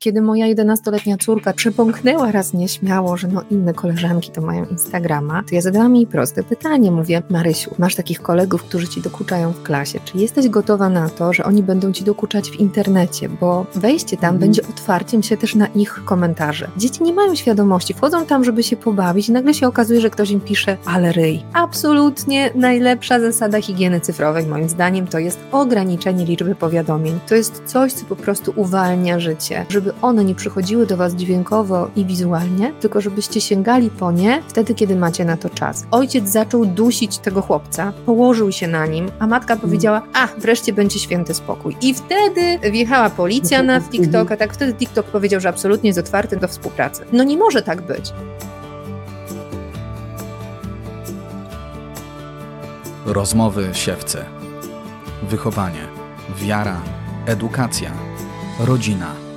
Kiedy moja 11-letnia córka przepąknęła raz nieśmiało, że no inne koleżanki to mają Instagrama, to ja zadałam jej proste pytanie. Mówię, Marysiu, masz takich kolegów, którzy ci dokuczają w klasie. Czy jesteś gotowa na to, że oni będą ci dokuczać w internecie? Bo wejście tam mm. będzie otwarciem się też na ich komentarze. Dzieci nie mają świadomości, wchodzą tam, żeby się pobawić i nagle się okazuje, że ktoś im pisze, ale ryj. Absolutnie najlepsza zasada higieny cyfrowej, moim zdaniem, to jest ograniczenie liczby powiadomień. To jest coś, co po prostu uwalnia życie, żeby żeby one nie przychodziły do Was dźwiękowo i wizualnie, tylko żebyście sięgali po nie wtedy, kiedy macie na to czas. Ojciec zaczął dusić tego chłopca, położył się na nim, a matka powiedziała, a wreszcie będzie święty spokój. I wtedy wjechała policja na TikToka, tak wtedy TikTok powiedział, że absolutnie jest otwarty do współpracy. No nie może tak być. Rozmowy siewcy. Wychowanie, wiara, edukacja, rodzina –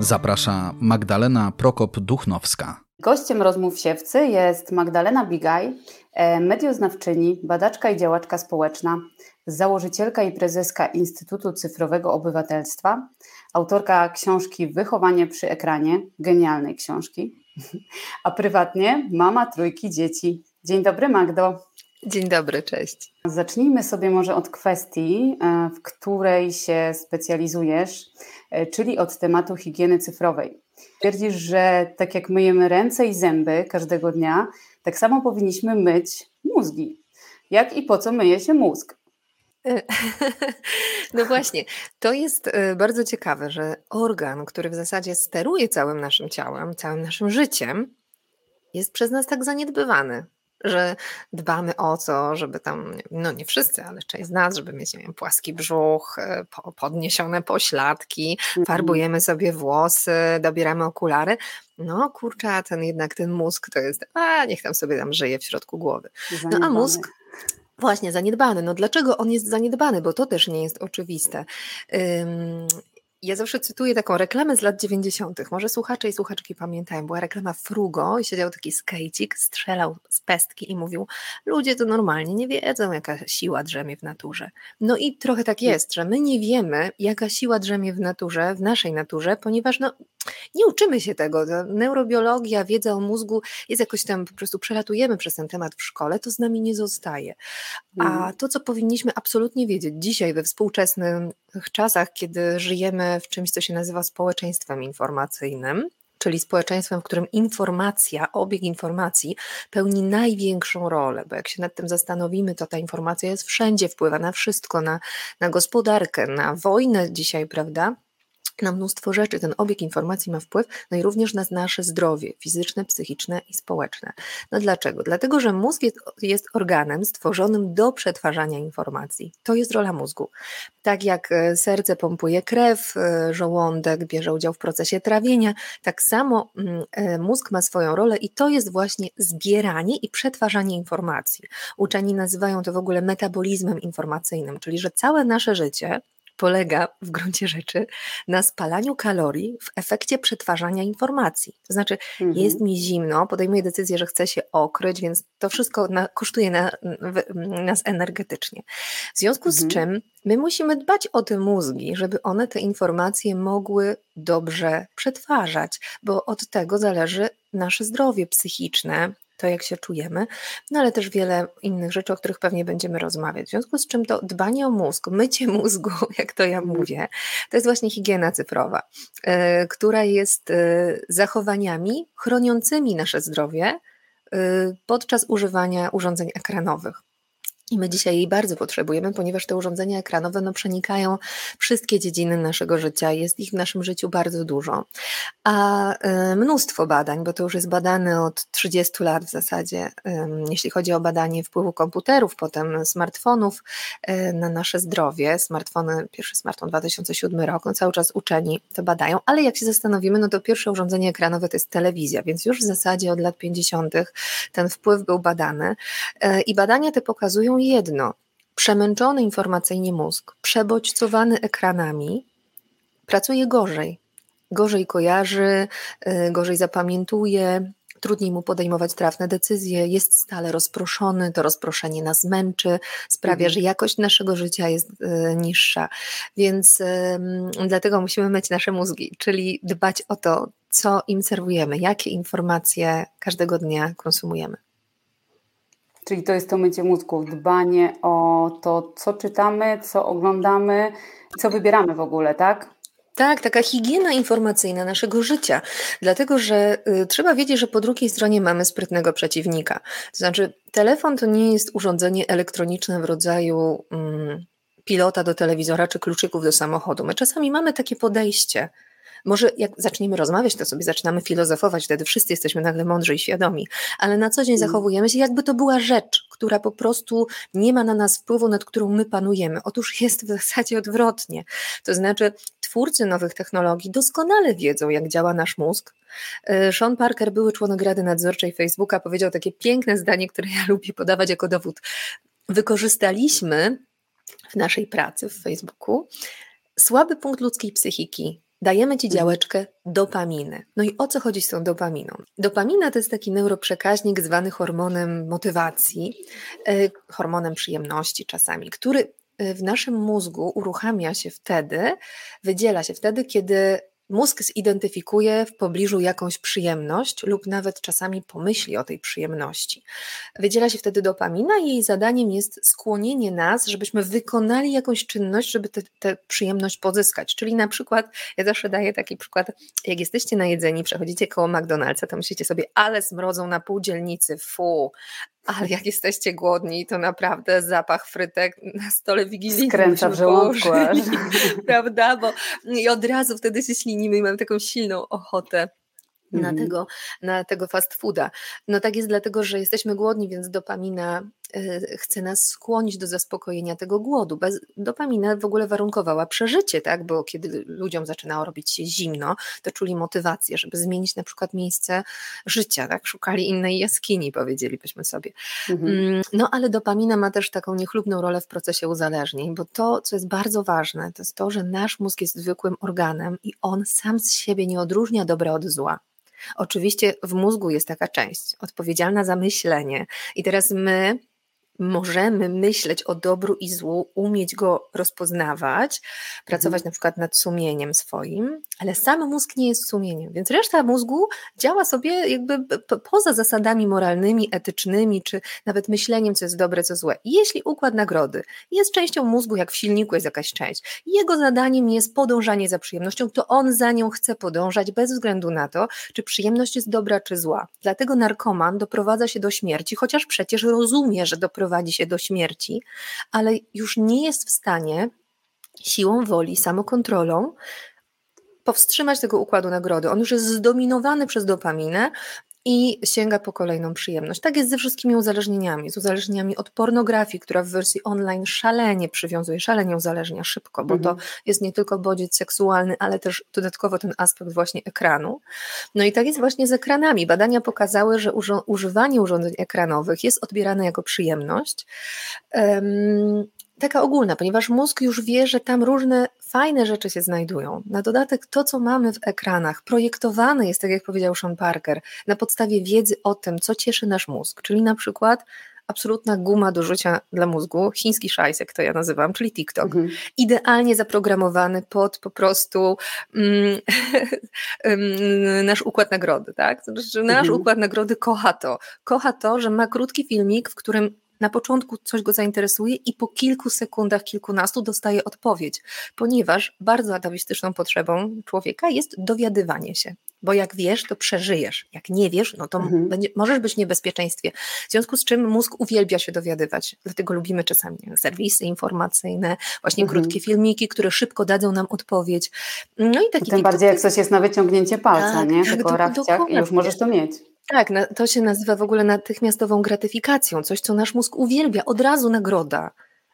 Zaprasza Magdalena Prokop-Duchnowska. Gościem rozmów siewcy jest Magdalena Bigaj, e, medioznawczyni, badaczka i działaczka społeczna, założycielka i prezeska Instytutu Cyfrowego Obywatelstwa, autorka książki Wychowanie przy ekranie, genialnej książki, a prywatnie mama trójki dzieci. Dzień dobry Magdo. Dzień dobry, cześć. Zacznijmy sobie może od kwestii, e, w której się specjalizujesz, czyli od tematu higieny cyfrowej. Twierdzisz, że tak jak myjemy ręce i zęby każdego dnia, tak samo powinniśmy myć mózgi. Jak i po co myje się mózg? E, no właśnie, to jest bardzo ciekawe, że organ, który w zasadzie steruje całym naszym ciałem, całym naszym życiem, jest przez nas tak zaniedbywany że dbamy o to, żeby tam, no nie wszyscy, ale część z nas, żeby mieć nie wiem, płaski brzuch, e, podniesione pośladki, mhm. farbujemy sobie włosy, dobieramy okulary. No kurczę, a ten jednak ten mózg to jest, a niech tam sobie tam żyje w środku głowy. No a mózg Właśnie, zaniedbany. No dlaczego on jest zaniedbany? Bo to też nie jest oczywiste. Ja zawsze cytuję taką reklamę z lat 90. Może słuchacze i słuchaczki pamiętają. Była reklama Frugo i siedział taki skejcik, strzelał z pestki i mówił: Ludzie to normalnie nie wiedzą, jaka siła drzemie w naturze. No i trochę tak jest, że my nie wiemy, jaka siła drzemie w naturze, w naszej naturze, ponieważ no, nie uczymy się tego. Neurobiologia, wiedza o mózgu jest jakoś tam, po prostu przelatujemy przez ten temat w szkole, to z nami nie zostaje. A mhm. to, co powinniśmy absolutnie wiedzieć dzisiaj we współczesnych czasach, kiedy żyjemy w czymś, co się nazywa społeczeństwem informacyjnym, czyli społeczeństwem, w którym informacja, obieg informacji pełni największą rolę, bo jak się nad tym zastanowimy, to ta informacja jest wszędzie, wpływa na wszystko, na, na gospodarkę, na wojnę dzisiaj, prawda? Na mnóstwo rzeczy. Ten obieg informacji ma wpływ, no i również na nasze zdrowie fizyczne, psychiczne i społeczne. No dlaczego? Dlatego, że mózg jest, jest organem stworzonym do przetwarzania informacji. To jest rola mózgu. Tak jak e, serce pompuje krew, e, żołądek bierze udział w procesie trawienia, tak samo mm, e, mózg ma swoją rolę i to jest właśnie zbieranie i przetwarzanie informacji. Uczeni nazywają to w ogóle metabolizmem informacyjnym, czyli że całe nasze życie polega w gruncie rzeczy na spalaniu kalorii w efekcie przetwarzania informacji. To znaczy, mhm. jest mi zimno, podejmuję decyzję, że chcę się okryć, więc to wszystko na, kosztuje na, nas energetycznie. W związku mhm. z czym my musimy dbać o te mózgi, żeby one te informacje mogły dobrze przetwarzać, bo od tego zależy nasze zdrowie psychiczne, to, jak się czujemy, no ale też wiele innych rzeczy, o których pewnie będziemy rozmawiać. W związku z czym to dbanie o mózg, mycie mózgu, jak to ja mhm. mówię, to jest właśnie higiena cyfrowa, yy, która jest yy, zachowaniami chroniącymi nasze zdrowie yy, podczas używania urządzeń ekranowych. I my dzisiaj jej bardzo potrzebujemy, ponieważ te urządzenia ekranowe no, przenikają wszystkie dziedziny naszego życia, jest ich w naszym życiu bardzo dużo. A y, mnóstwo badań, bo to już jest badane od 30 lat w zasadzie, y, jeśli chodzi o badanie wpływu komputerów, potem smartfonów y, na nasze zdrowie. Smartfony, pierwszy smartfon 2007 rok, no cały czas uczeni to badają, ale jak się zastanowimy, no to pierwsze urządzenie ekranowe to jest telewizja, więc już w zasadzie od lat 50. ten wpływ był badany y, i badania te pokazują jedno. Przemęczony informacyjnie mózg, przebodźcowany ekranami, pracuje gorzej. Gorzej kojarzy, y, gorzej zapamiętuje, trudniej mu podejmować trafne decyzje, jest stale rozproszony, to rozproszenie nas męczy, sprawia, mhm. że jakość naszego życia jest y, niższa. Więc dlatego musimy mieć nasze mózgi, czyli dbać o to, co im serwujemy, jakie informacje każdego dnia konsumujemy. Czyli to jest to mycie mózgów, dbanie o to, co czytamy, co oglądamy, co wybieramy w ogóle, tak? Tak, taka higiena informacyjna naszego życia, dlatego że y, trzeba wiedzieć, że po drugiej stronie mamy sprytnego przeciwnika. To znaczy, telefon to nie jest urządzenie elektroniczne w rodzaju mm, pilota do telewizora czy kluczyków do samochodu. My czasami mamy takie podejście, może jak zaczniemy rozmawiać, to sobie zaczynamy filozofować, wtedy wszyscy jesteśmy nagle mądrzy i świadomi, ale na co dzień mm. zachowujemy się, jakby to była rzecz, która po prostu nie ma na nas wpływu, nad którą my panujemy. Otóż jest w zasadzie odwrotnie. To znaczy, twórcy nowych technologii doskonale wiedzą, jak działa nasz mózg. E, Sean Parker, były członek Rady Nadzorczej Facebooka, powiedział takie piękne zdanie, które ja lubię podawać jako dowód. Wykorzystaliśmy w naszej pracy w Facebooku słaby punkt ludzkiej psychiki, dajemy ci działeczkę dopaminy. No i o co chodzi z tą dopaminą? Dopamina to jest taki neuroprzekaźnik zwany hormonem motywacji, e, hormonem przyjemności czasami, który e, w naszym mózgu uruchamia się wtedy, wydziela się wtedy, kiedy Mózg zidentyfikuje w pobliżu jakąś przyjemność lub nawet czasami pomyśli o tej przyjemności. Wydziela się wtedy dopamina i jej zadaniem jest skłonienie nas, żebyśmy wykonali jakąś czynność, żeby tę przyjemność pozyskać. Czyli na przykład, ja zawsze daję taki przykład, jak jesteście na jedzeni, przechodzicie koło McDonald'sa, to myślicie sobie, ale smrodzą na pół dzielnicy, fu, ale jak jesteście głodni, to naprawdę zapach frytek na stole wigilijnym Skręca w żołądku Prawda? Bo i od razu wtedy się ślinimy i mamy taką silną ochotę na, mm. tego, na tego fast fooda. No tak jest dlatego, że jesteśmy głodni, więc dopamina chce nas skłonić do zaspokojenia tego głodu. Bez, dopamina w ogóle warunkowała przeżycie, tak? bo kiedy ludziom zaczynało robić się zimno, to czuli motywację, żeby zmienić na przykład miejsce życia, tak? szukali innej jaskini, powiedzielibyśmy sobie. Mhm. Mm, no ale dopamina ma też taką niechlubną rolę w procesie uzależnień, bo to, co jest bardzo ważne, to jest to, że nasz mózg jest zwykłym organem i on sam z siebie nie odróżnia dobra od zła. Oczywiście w mózgu jest taka część odpowiedzialna za myślenie, i teraz my możemy myśleć o dobru i złu, umieć go rozpoznawać, pracować mhm. na przykład nad sumieniem swoim, ale sam mózg nie jest sumieniem, więc reszta mózgu działa sobie jakby poza zasadami moralnymi, etycznymi, czy nawet myśleniem, co jest dobre, co złe. jeśli układ nagrody jest częścią mózgu, jak w silniku jest jakaś część, jego zadaniem jest podążanie za przyjemnością, to on za nią chce podążać bez względu na to, czy przyjemność jest dobra, czy zła. Dlatego narkoman doprowadza się do śmierci, chociaż przecież rozumie, że doprowadza prowadzi się do śmierci, ale już nie jest w stanie siłą woli, samokontrolą powstrzymać tego układu nagrody. On już jest zdominowany przez dopaminę, i sięga po kolejną przyjemność. Tak jest ze wszystkimi uzależnieniami, z uzależnieniami od pornografii, która w wersji online szalenie przywiązuje, szalenie uzależnia szybko, bo mhm. to jest nie tylko bodziec seksualny, ale też dodatkowo ten aspekt właśnie ekranu. No i tak jest właśnie z ekranami. Badania pokazały, że używanie urządzeń ekranowych jest odbierane jako przyjemność. Um, taka ogólna, ponieważ mózg już wie, że tam różne fajne rzeczy się znajdują. Na dodatek to, co mamy w ekranach, projektowane jest, tak jak powiedział Sean Parker, na podstawie wiedzy o tym, co cieszy nasz mózg, czyli na przykład absolutna guma do rzucia dla mózgu, chiński szajs, jak to ja nazywam, czyli TikTok. Mhm. Idealnie zaprogramowany pod po prostu mm, nasz układ nagrody, tak? Znaczy, nasz mhm. układ nagrody kocha to. Kocha to, że ma krótki filmik, w którym na początku coś go zainteresuje i po kilku sekundach, kilkunastu dostaje odpowiedź, ponieważ bardzo atawistyczną potrzebą człowieka jest dowiadywanie się. Bo jak wiesz, to przeżyjesz. Jak nie wiesz, no to mhm. będzie, możesz być w niebezpieczeństwie. W związku z czym mózg uwielbia się dowiadywać. Dlatego lubimy czasami serwisy informacyjne, właśnie mhm. krótkie filmiki, które szybko dadzą nam odpowiedź. No i taki Tym bardziej jak coś jest na wyciągnięcie palca, tak, nie? Tak, Tylko rachciach i już możesz to mieć. Tak, to się nazywa w ogóle natychmiastową gratyfikacją, coś, co nasz mózg uwielbia, od razu nagroda.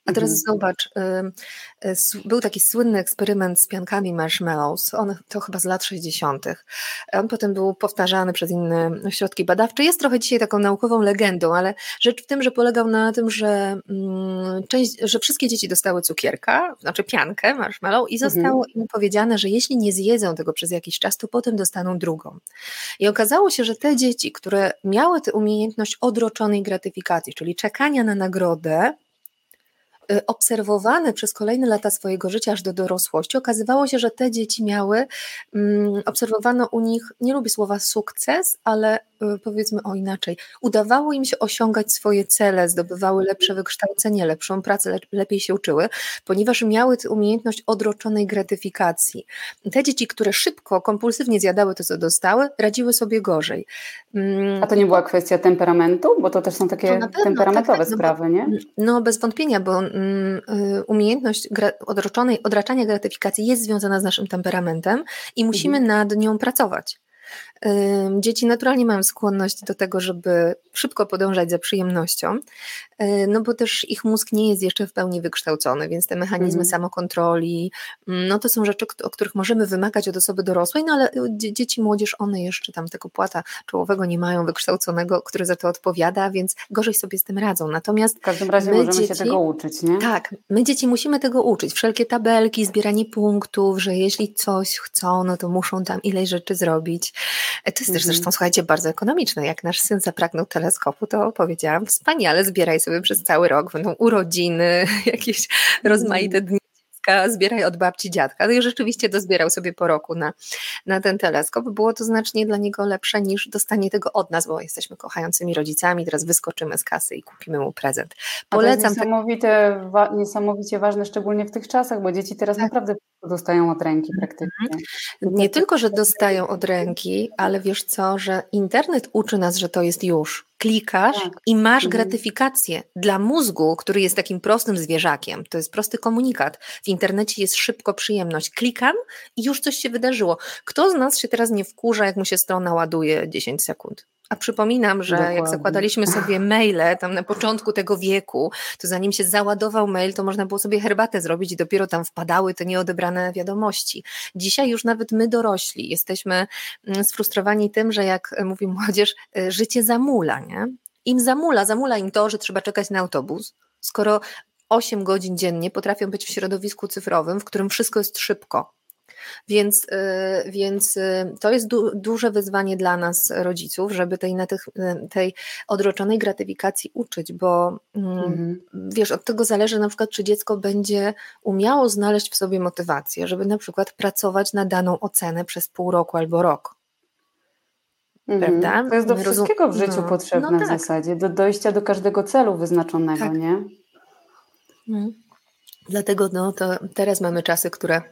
A teraz mhm. zobacz, był taki słynny eksperyment z piankami marshmallows, on to chyba z lat 60. On potem był powtarzany przez inne ośrodki badawcze. Jest trochę dzisiaj taką naukową legendą, ale rzecz w tym, że polegał na tym, że, mm, część, że wszystkie dzieci dostały cukierka, znaczy piankę marshmallow i zostało mhm. im powiedziane, że jeśli nie zjedzą tego przez jakiś czas, to potem dostaną drugą. I okazało się, że te dzieci, które miały tę umiejętność odroczonej gratyfikacji, czyli czekania na nagrodę, Y, obserwowane przez kolejne lata swojego życia aż do dorosłości, okazywało się, że te dzieci miały, mm, obserwowano u nich, nie lubię słowa sukces, ale y, powiedzmy o inaczej, udawało im się osiągać swoje cele, zdobywały lepsze wykształcenie, lepszą pracę, lepiej się uczyły, ponieważ miały tę umiejętność odroczonej gratyfikacji. Te dzieci, które szybko, kompulsywnie zjadały to, co dostały, radziły sobie gorzej. Mm, A to nie była kwestia temperamentu? Bo to też są takie temperamentowe tak, tak, sprawy, no nie? No bez wątpienia, bo y, umiejętność odroczonej, odraczania gratyfikacji jest związana z naszym temperamentem i musimy mhm. nad nią pracować. Dzieci naturalnie mają skłonność do tego, żeby szybko podążać za przyjemnością, y, no bo też ich mózg nie jest jeszcze w pełni wykształcony, więc te mechanizmy mhm. samokontroli, mm, no to są rzeczy, o których możemy wymagać od osoby dorosłej, no ale dzieci, młodzież, one jeszcze tam tego płata czołowego nie mają wykształconego, który za to odpowiada, więc gorzej sobie z tym radzą. Natomiast w każdym razie my możemy dzieci, się tego uczyć, nie? Tak, my dzieci musimy tego uczyć. Wszelkie tabelki, zbieranie punktów, że jeśli coś chcą, no to muszą tam ileś rzeczy zrobić. E, to jest też zresztą, mhm. słuchajcie, bardzo ekonomiczne. Jak nasz syn zapragnął teleskopu, to powiedziałam, wspaniale, zbieraj sobie przez cały rok, będą urodziny, jakieś rozmaite dni zbieraj od babci dziadka. No i rzeczywiście dozbierał sobie po roku na, na ten teleskop. Było to znacznie dla niego lepsze niż dostanie tego od nas, bo jesteśmy kochającymi rodzicami, teraz wyskoczymy z kasy i kupimy mu prezent. Polecam. to jest niesamowite, wa niesamowicie ważne, szczególnie w tych czasach, bo dzieci teraz tak. naprawdę dostają od ręki mhm. praktycznie. Nie tylko, że dostają od ręki, ale wiesz co, że internet uczy nas, że to jest już klikasz tak. i masz mhm. gratyfikację. Dla mózgu, który jest takim prostym zwierzakiem, to jest prosty komunikat. W internecie jest szybko przyjemność. Klikam i już coś się wydarzyło. Kto z nas się teraz nie wkurza, jak mu się strona ładuje 10 sekund? A przypominam, że Dokładnie. jak zakładaliśmy sobie maile tam na początku tego wieku, to zanim się załadował mail, to można było sobie herbatę zrobić i dopiero tam wpadały te nieodebrane wiadomości. Dzisiaj już nawet my dorośli jesteśmy mm, sfrustrowani tym, że jak mówi młodzież, y, życie zamula, nie? Im zamula, zamula im to, że trzeba czekać na autobus, skoro 8 godzin dziennie potrafią być w środowisku cyfrowym, w którym wszystko jest szybko więc, y, więc y, to jest du duże wyzwanie dla nas, rodziców, żeby tej, na tych, y, tej odroczonej gratyfikacji uczyć, bo mm, mhm. wiesz, od tego zależy na przykład, czy dziecko będzie umiało znaleźć w sobie motywację, żeby na przykład pracować na daną ocenę przez pół roku albo rok. Mhm. Prawda? To jest do wszystkiego w życiu no, potrzebne no tak. w zasadzie, do dojścia do każdego celu wyznaczonego, tak. nie? Mhm. Dlatego no, to teraz mamy czasy, które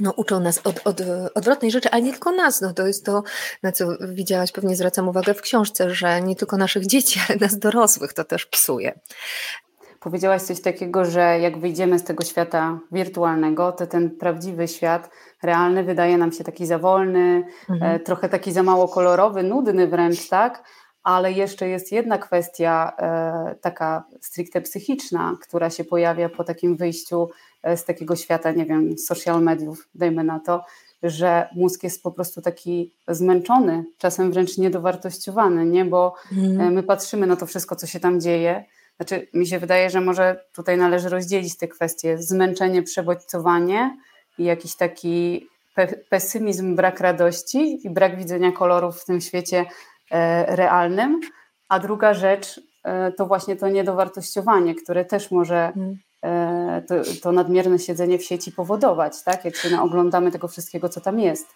no, uczą nas od, od, odwrotnej rzeczy, ale nie tylko nas. No, to jest to, na co widziałaś, pewnie zwracam uwagę w książce, że nie tylko naszych dzieci, ale nas dorosłych to też psuje. Powiedziałaś coś takiego, że jak wyjdziemy z tego świata wirtualnego, to ten prawdziwy świat realny wydaje nam się taki za wolny, mhm. e, trochę taki za mało kolorowy, nudny wręcz, tak? Ale jeszcze jest jedna kwestia, e, taka stricte psychiczna, która się pojawia po takim wyjściu z takiego świata, nie wiem, social mediów, dajmy na to, że mózg jest po prostu taki zmęczony, czasem wręcz niedowartościowany, nie? Bo mm. my patrzymy na to wszystko, co się tam dzieje. Znaczy, mi się wydaje, że może tutaj należy rozdzielić te kwestie: zmęczenie, przebodźcowanie i jakiś taki pe pesymizm, brak radości i brak widzenia kolorów w tym świecie e, realnym. A druga rzecz e, to właśnie to niedowartościowanie, które też może mm. E, to, to nadmierne siedzenie w sieci powodować, tak? jak się oglądamy tego wszystkiego, co tam jest.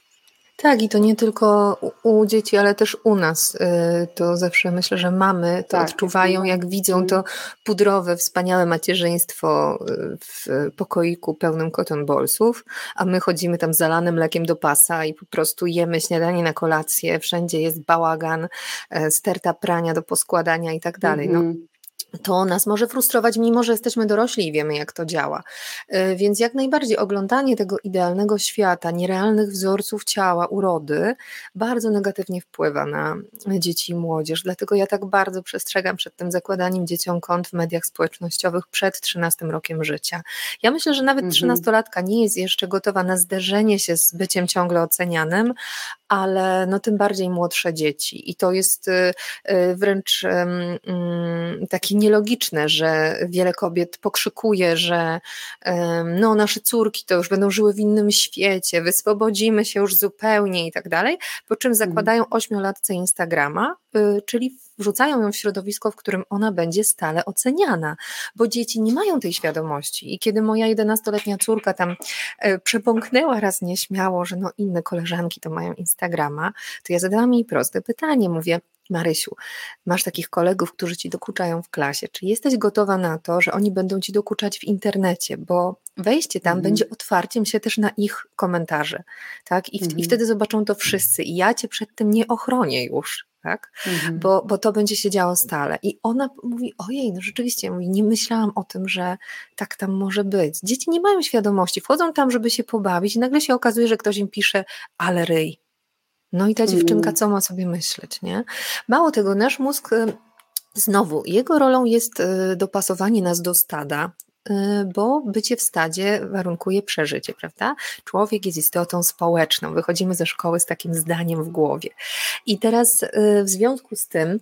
Tak, i to nie tylko u, dzieci, ale też u nas. Y, to zawsze myślę, że mamy to tak, odczuwają, jak widzą to pudrowe, wspaniałe macierzyństwo y, w pokoiku pełnym cotton ballsów, a my chodzimy tam zalanym mlekiem do pasa i po prostu jemy śniadanie na kolację, wszędzie jest bałagan, e, sterta prania do poskładania i tak dalej. No, mhm. To nas może frustrować, mimo że jesteśmy dorośli i wiemy, jak to działa. Y, więc jak najbardziej oglądanie tego idealnego świata, nierealnych wzorców ciała, urody, bardzo negatywnie wpływa na dzieci i młodzież. Dlatego ja tak bardzo przestrzegam przed tym zakładaniem dzieciom kont w mediach społecznościowych przed 13 rokiem życia. Ja myślę, że nawet mhm. 13-latka nie jest jeszcze gotowa na zderzenie się z byciem ciągle ocenianym, ale no tym bardziej młodsze dzieci. I to jest y, y, wręcz mm, taki nielogiczne, że wiele kobiet pokrzykuje, że no, nasze córki to już będą żyły w innym świecie, wyswobodzimy się już zupełnie i tak dalej, po czym mhm. zakładają ośmiolatce Instagrama, y, czyli wrzucają ją w środowisko, w którym ona będzie stale oceniana, bo dzieci nie mają tej świadomości. I kiedy moja 11-letnia córka tam e, przepąknęła raz nieśmiało, że no inne koleżanki to mają Instagrama, to ja zadałam jej proste pytanie. Mówię, Marysiu, masz takich kolegów, którzy ci dokuczają w klasie. Czy jesteś gotowa na to, że oni będą ci dokuczać w internecie? Bo wejście tam mm. będzie otwarciem się też na ich komentarze, tak? I, w, mm. I, wtedy zobaczą to wszyscy. I ja cię przed tym nie ochronię już, tak? Mm. Bo, bo to będzie się działo stale. I ona mówi, ojej, no rzeczywiście, mówi, nie myślałam o tym, że tak tam może być. Dzieci nie mają świadomości, wchodzą tam, żeby się pobawić i nagle się okazuje, że ktoś im pisze, ale ryj, no i ta dziewczynka, mm. co ma sobie myśleć, nie? Mało tego, nasz mózg, y, znowu, jego rolą jest y, dopasowanie nas do stada, y, bo bycie w stadzie warunkuje przeżycie, prawda? Człowiek jest istotą społeczną. Wychodzimy ze szkoły z takim zdaniem w głowie. I teraz w związku z tym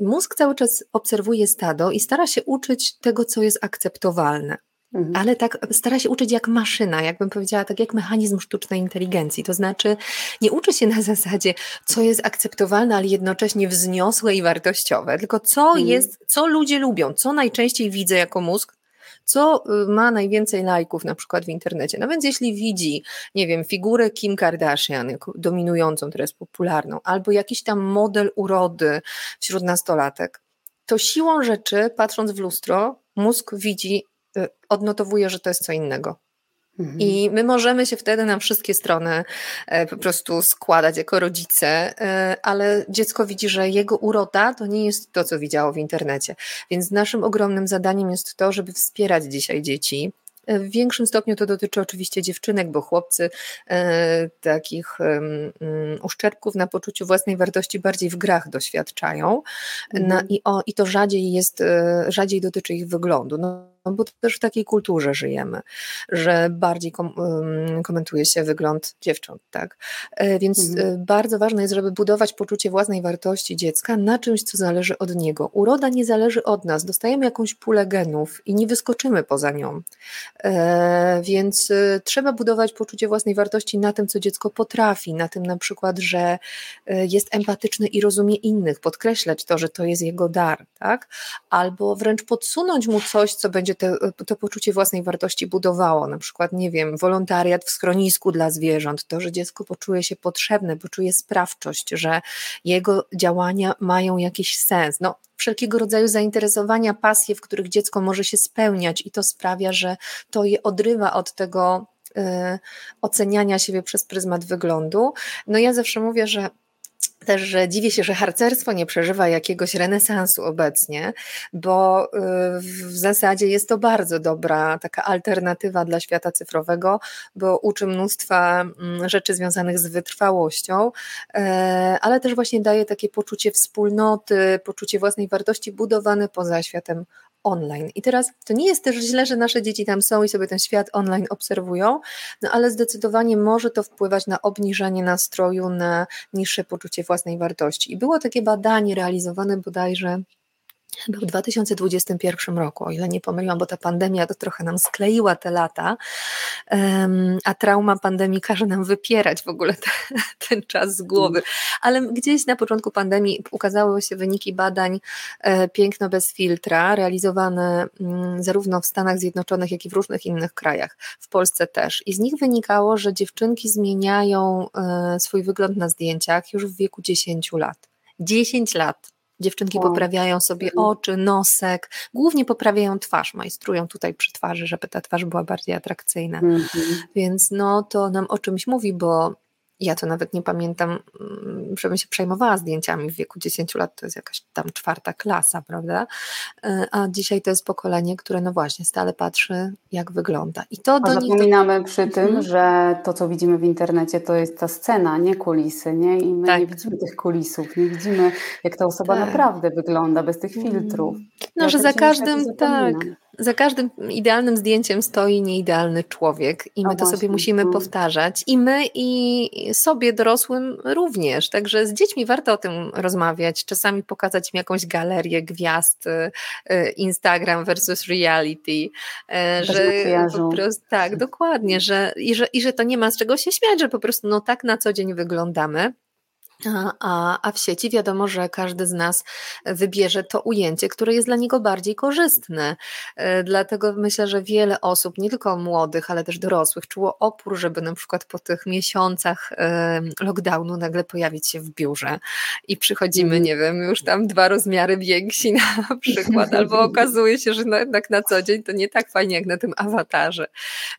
mózg cały czas obserwuje stado i stara się uczyć tego, co jest akceptowalne. Mhm. Ale tak stara się uczyć jak maszyna, jakbym powiedziała, tak jak mechanizm sztucznej inteligencji. To znaczy, nie uczy się na zasadzie, co jest akceptowalne, ale jednocześnie wzniosłe i wartościowe, tylko co mhm. jest, co ludzie lubią, co najczęściej widzę jako mózg, co y, ma najwięcej lajków na przykład w internecie. No więc jeśli widzi, nie wiem, figurę Kim Kardashian dominującą, teraz popularną, albo jakiś tam model urody wśród nastolatek, to siłą rzeczy, patrząc w lustro, mózg widzi odnotowuje, że to jest co innego. Mhm. I my możemy się wtedy na wszystkie strony e, po prostu składać jako rodzice, e, ale dziecko widzi, że jego uroda to nie jest to, co widziało w internecie. Więc naszym ogromnym zadaniem jest to, żeby wspierać dzisiaj dzieci w większym stopniu to dotyczy oczywiście dziewczynek, bo chłopcy e, takich e, uszczerbków na poczuciu własnej wartości bardziej w grach doświadczają mhm. i, o, i to rzadziej jest, e, rzadziej dotyczy ich wyglądu. No bo też w takiej kulturze żyjemy, że bardziej kom, komentuje się wygląd dziewcząt, tak? E, więc mhm. E, bardzo ważne jest, żeby budować poczucie własnej wartości dziecka na czymś, co zależy od niego. Uroda nie zależy od nas, dostajemy jakąś pulę genów i nie wyskoczymy poza nią. E, więc trzeba budować poczucie własnej wartości na tym, co dziecko potrafi, na tym na przykład, że jest empatyczny i rozumie innych, podkreślać to, że to jest jego dar, tak? Albo wręcz podsunąć mu coś, co będzie te, to poczucie własnej wartości budowało. Na przykład, nie wiem, wolontariat w schronisku dla zwierząt, to, że dziecko poczuje się potrzebne, poczuje sprawczość, że jego działania mają jakiś sens. No, wszelkiego rodzaju zainteresowania, pasje, w których dziecko może się spełniać, i to sprawia, że to je odrywa od tego y, oceniania siebie przez pryzmat wyglądu. No ja zawsze mówię, że też, że dziwię się, że harcerstwo nie przeżywa jakiegoś renesansu obecnie, bo y, w zasadzie jest to bardzo dobra taka alternatywa dla świata cyfrowego, bo uczy mnóstwa mm, rzeczy związanych z wytrwałością, e, ale też właśnie daje takie poczucie wspólnoty, poczucie własnej wartości budowane poza światem online. I teraz to nie jest też źle, że nasze dzieci tam są i sobie ten świat online obserwują, no ale zdecydowanie może to wpływać na obniżanie nastroju, na niższe poczucie własnej wartości. I było takie badanie realizowane bodajże chyba w 2021 roku, o ile nie pomyliłam, bo ta pandemia to trochę nam skleiła te lata, a trauma pandemii każe nam wypierać w ogóle te, ten czas z głowy. Ale gdzieś na początku pandemii ukazały się wyniki badań e, Piękno bez filtra, realizowane mm, zarówno w Stanach Zjednoczonych, jak i w różnych innych krajach, w Polsce też. I z nich wynikało, że dziewczynki zmieniają e, swój wygląd na zdjęciach już w wieku 10 lat. 10 lat. Dziewczynki poprawiają sobie oczy, nosek, głównie poprawiają twarz, majstrują tutaj przy twarzy, żeby ta twarz była bardziej atrakcyjna. Mhm. Więc no to nam o czymś mówi, bo Ja to nawet nie pamiętam, mm, żebym się przejmowała zdjęciami w wieku 10 lat, to jest jakaś tam czwarta klasa, prawda? E, a dzisiaj to jest pokolenie, które no właśnie stale patrzy, jak wygląda. I to A do zapominamy nich... przy tym, mhm. że to, co widzimy w internecie, to jest ta scena, nie kulisy, nie? I my tak. nie widzimy tych kulisów, nie widzimy, jak ta osoba tak. naprawdę wygląda bez tych filtrów. No, ja że za każdym, tak, za każdym idealnym zdjęciem stoi nieidealny człowiek i my o to właśnie, sobie musimy no. powtarzać. I my, i sobie dorosłym również. Także z dziećmi warto o tym rozmawiać, czasami pokazać im jakąś galerię gwiazd, y, y, Instagram versus reality. Y, że po prostu, tak, dokładnie, że i, że, i że to nie ma z czego się śmiać, że po prostu no tak na co dzień wyglądamy. A, a w sieci wiadomo, że każdy z nas wybierze to ujęcie, które jest dla niego bardziej korzystne. E, dlatego myślę, że wiele osób, nie tylko młodych, ale też dorosłych, czuło opór, żeby na przykład po tych miesiącach lockdownu nagle pojawić się w biurze i przychodzimy, mhm. nie wiem, już tam dwa rozmiary więksi na przykład, albo okazuje się, że no jednak na co dzień to nie tak fajnie jak na tym awatarze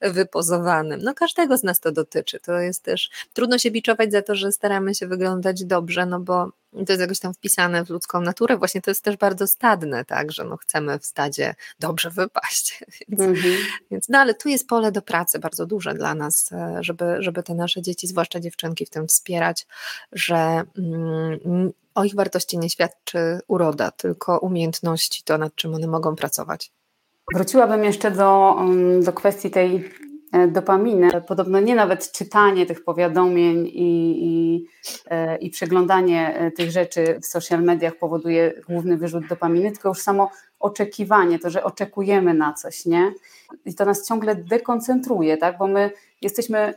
wypozowanym. No każdego z nas to dotyczy. To jest też trudno się biczować za to, że staramy się wyglądać wyglądać dobrze, no bo to jest jakoś tam wpisane w ludzką naturę. Właśnie to jest też bardzo stadne, tak, że no chcemy w stadzie dobrze wypaść. Więc, mhm. więc, no ale tu jest pole do pracy bardzo duże dla nas, e, żeby, żeby te nasze dzieci, zwłaszcza dziewczynki w tym wspierać, że mm, o ich wartości nie świadczy uroda, tylko umiejętności, to nad czym one mogą pracować. Wróciłabym jeszcze do, mm, do kwestii tej E, dopaminy. Podobno nie nawet czytanie tych powiadomień i, i, e, i przeglądanie e, tych rzeczy w social mediach powoduje główny wyrzut dopaminy, tylko już samo oczekiwanie, to, że oczekujemy na coś, nie? I to nas ciągle dekoncentruje, tak? Bo my jesteśmy,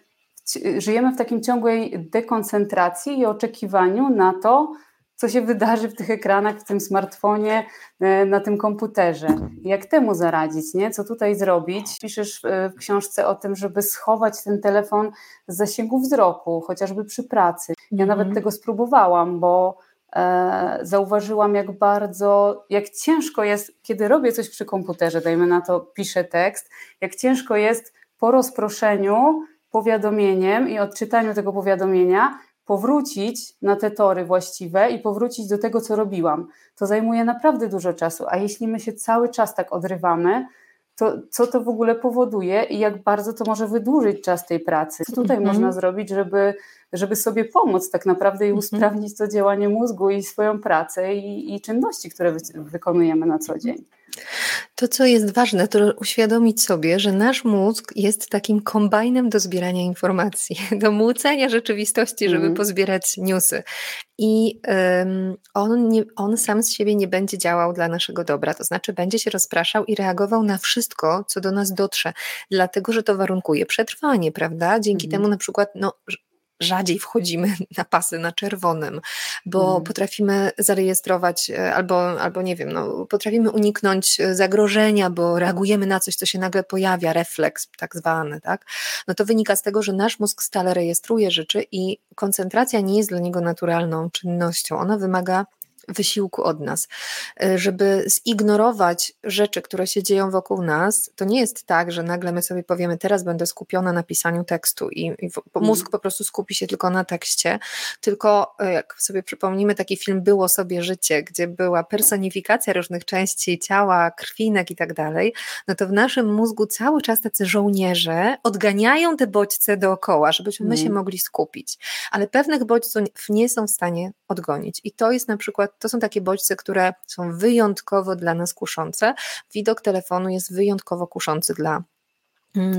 żyjemy w takim ciągłej dekoncentracji i oczekiwaniu na to, co się wydarzy w tych ekranach, w tym smartfonie, e, na tym komputerze. Jak temu zaradzić, nie? Co tutaj zrobić? Piszesz w książce o tym, żeby schować ten telefon z zasięgu wzroku, chociażby przy pracy. Ja mhm. nawet tego spróbowałam, bo e, zauważyłam, jak bardzo, jak ciężko jest, kiedy robię coś przy komputerze, dajmy na to, piszę tekst, jak ciężko jest po rozproszeniu powiadomieniem i odczytaniu tego powiadomienia powrócić na te tory właściwe i powrócić do tego, co robiłam. To zajmuje naprawdę dużo czasu, a jeśli my się cały czas tak odrywamy, to co to w ogóle powoduje i jak bardzo to może wydłużyć czas tej pracy? Co tutaj mm -hmm. można zrobić, żeby, żeby sobie pomóc tak naprawdę i mhm. usprawnić to działanie mózgu i swoją pracę i, i czynności, które wy, wykonujemy na co dzień? To, co jest ważne, to uświadomić sobie, że nasz mózg jest takim kombajnem do zbierania informacji, do młócenia rzeczywistości, żeby mm. pozbierać newsy. I um, on, nie, on sam z siebie nie będzie działał dla naszego dobra, to znaczy będzie się rozpraszał i reagował na wszystko, co do nas dotrze, dlatego że to warunkuje przetrwanie, prawda? Dzięki mm. temu na przykład no, rzadziej wchodzimy na pasy na czerwonym, bo mm. potrafimy zarejestrować e, albo, albo nie wiem, no, potrafimy uniknąć e, zagrożenia, bo reagujemy na coś, co się nagle pojawia, refleks tak zwany, tak? No to wynika z tego, że nasz mózg stale rejestruje rzeczy i koncentracja nie jest dla niego naturalną czynnością. Ona wymaga wysiłku od nas. E, żeby zignorować rzeczy, które się dzieją wokół nas, to nie jest tak, że nagle my sobie powiemy, teraz będę skupiona na pisaniu tekstu i, i mhm. mózg po prostu skupi się tylko na tekście, tylko e, jak sobie przypomnimy taki film Było sobie życie, gdzie była personifikacja różnych części ciała, krwinek i tak dalej, no to w naszym mózgu cały czas tacy żołnierze odganiają te bodźce dookoła, żebyśmy my się mhm. mogli skupić, ale pewnych bodźców nie są w stanie odgonić i to jest na przykład to są takie bodźce, które są wyjątkowo dla nas kuszące. Widok telefonu jest wyjątkowo kuszący dla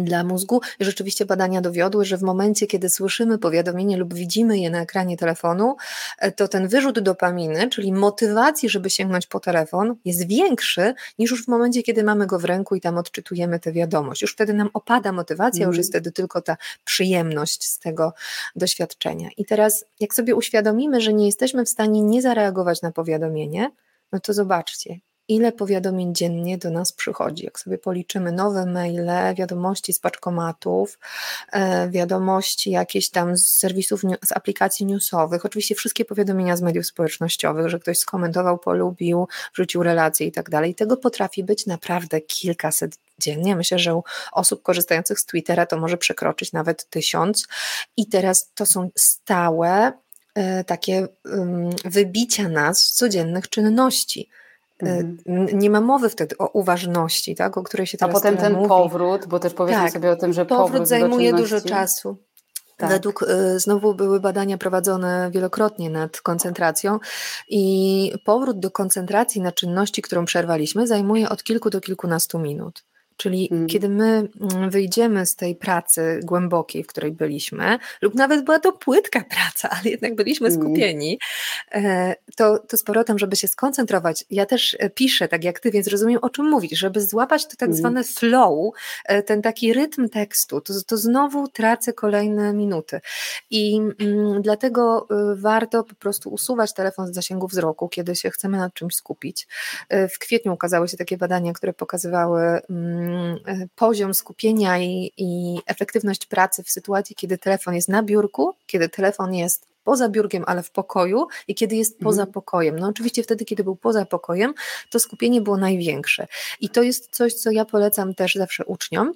dla mózgu. I rzeczywiście badania dowiodły, że w momencie, kiedy słyszymy powiadomienie lub widzimy je na ekranie telefonu, e, to ten wyrzut dopaminy, czyli motywacji, żeby sięgnąć po telefon, jest większy niż już w momencie, kiedy mamy go w ręku i tam odczytujemy tę wiadomość. Już wtedy nam opada motywacja, mm. już jest wtedy tylko ta przyjemność z tego doświadczenia. I teraz, jak sobie uświadomimy, że nie jesteśmy w stanie nie zareagować na powiadomienie, no to zobaczcie, ile powiadomień dziennie do nas przychodzi. Jak sobie policzymy nowe maile, wiadomości z paczkomatów, e, wiadomości jakieś tam z serwisów, z aplikacji newsowych, oczywiście wszystkie powiadomienia z mediów społecznościowych, że ktoś skomentował, polubił, wrzucił relacje i tak dalej. Tego potrafi być naprawdę kilkaset dziennie. Myślę, że u osób korzystających z Twittera to może przekroczyć nawet tysiąc. I teraz to są stałe e, takie wybicia nas z codziennych czynności. E, mhm. Nie ma mowy wtedy o uważności, tak, o której się teraz A potem ten mówi. powrót, bo też powiedzmy tak, sobie o tym, że powrót, powrót zajmuje dużo czasu. Tak. Według y, znowu były badania prowadzone wielokrotnie nad koncentracją i powrót do koncentracji na czynności, którą przerwaliśmy, zajmuje od kilku do kilkunastu minut. Czyli hmm. kiedy my mm, wyjdziemy z tej pracy głębokiej, w której byliśmy, lub nawet była to płytka praca, ale jednak byliśmy hmm. skupieni, e, to, to z powrotem, żeby się skoncentrować. Ja też e, piszę tak jak ty, więc rozumiem o czym mówisz, żeby złapać to tak hmm. zwane flow, e, ten taki rytm tekstu, to, to znowu tracę kolejne minuty. I mm, dlatego warto po prostu usuwać telefon z zasięgu wzroku, kiedy się chcemy nad czymś skupić. W kwietniu ukazały się takie badania, które pokazywały mm, poziom skupienia i, i efektywność pracy w sytuacji, kiedy telefon jest na biurku, kiedy telefon jest poza biurkiem, ale w pokoju i kiedy jest mhm. poza pokojem. No oczywiście wtedy, kiedy był poza pokojem, to skupienie było największe. I to jest coś, co ja polecam też zawsze uczniom,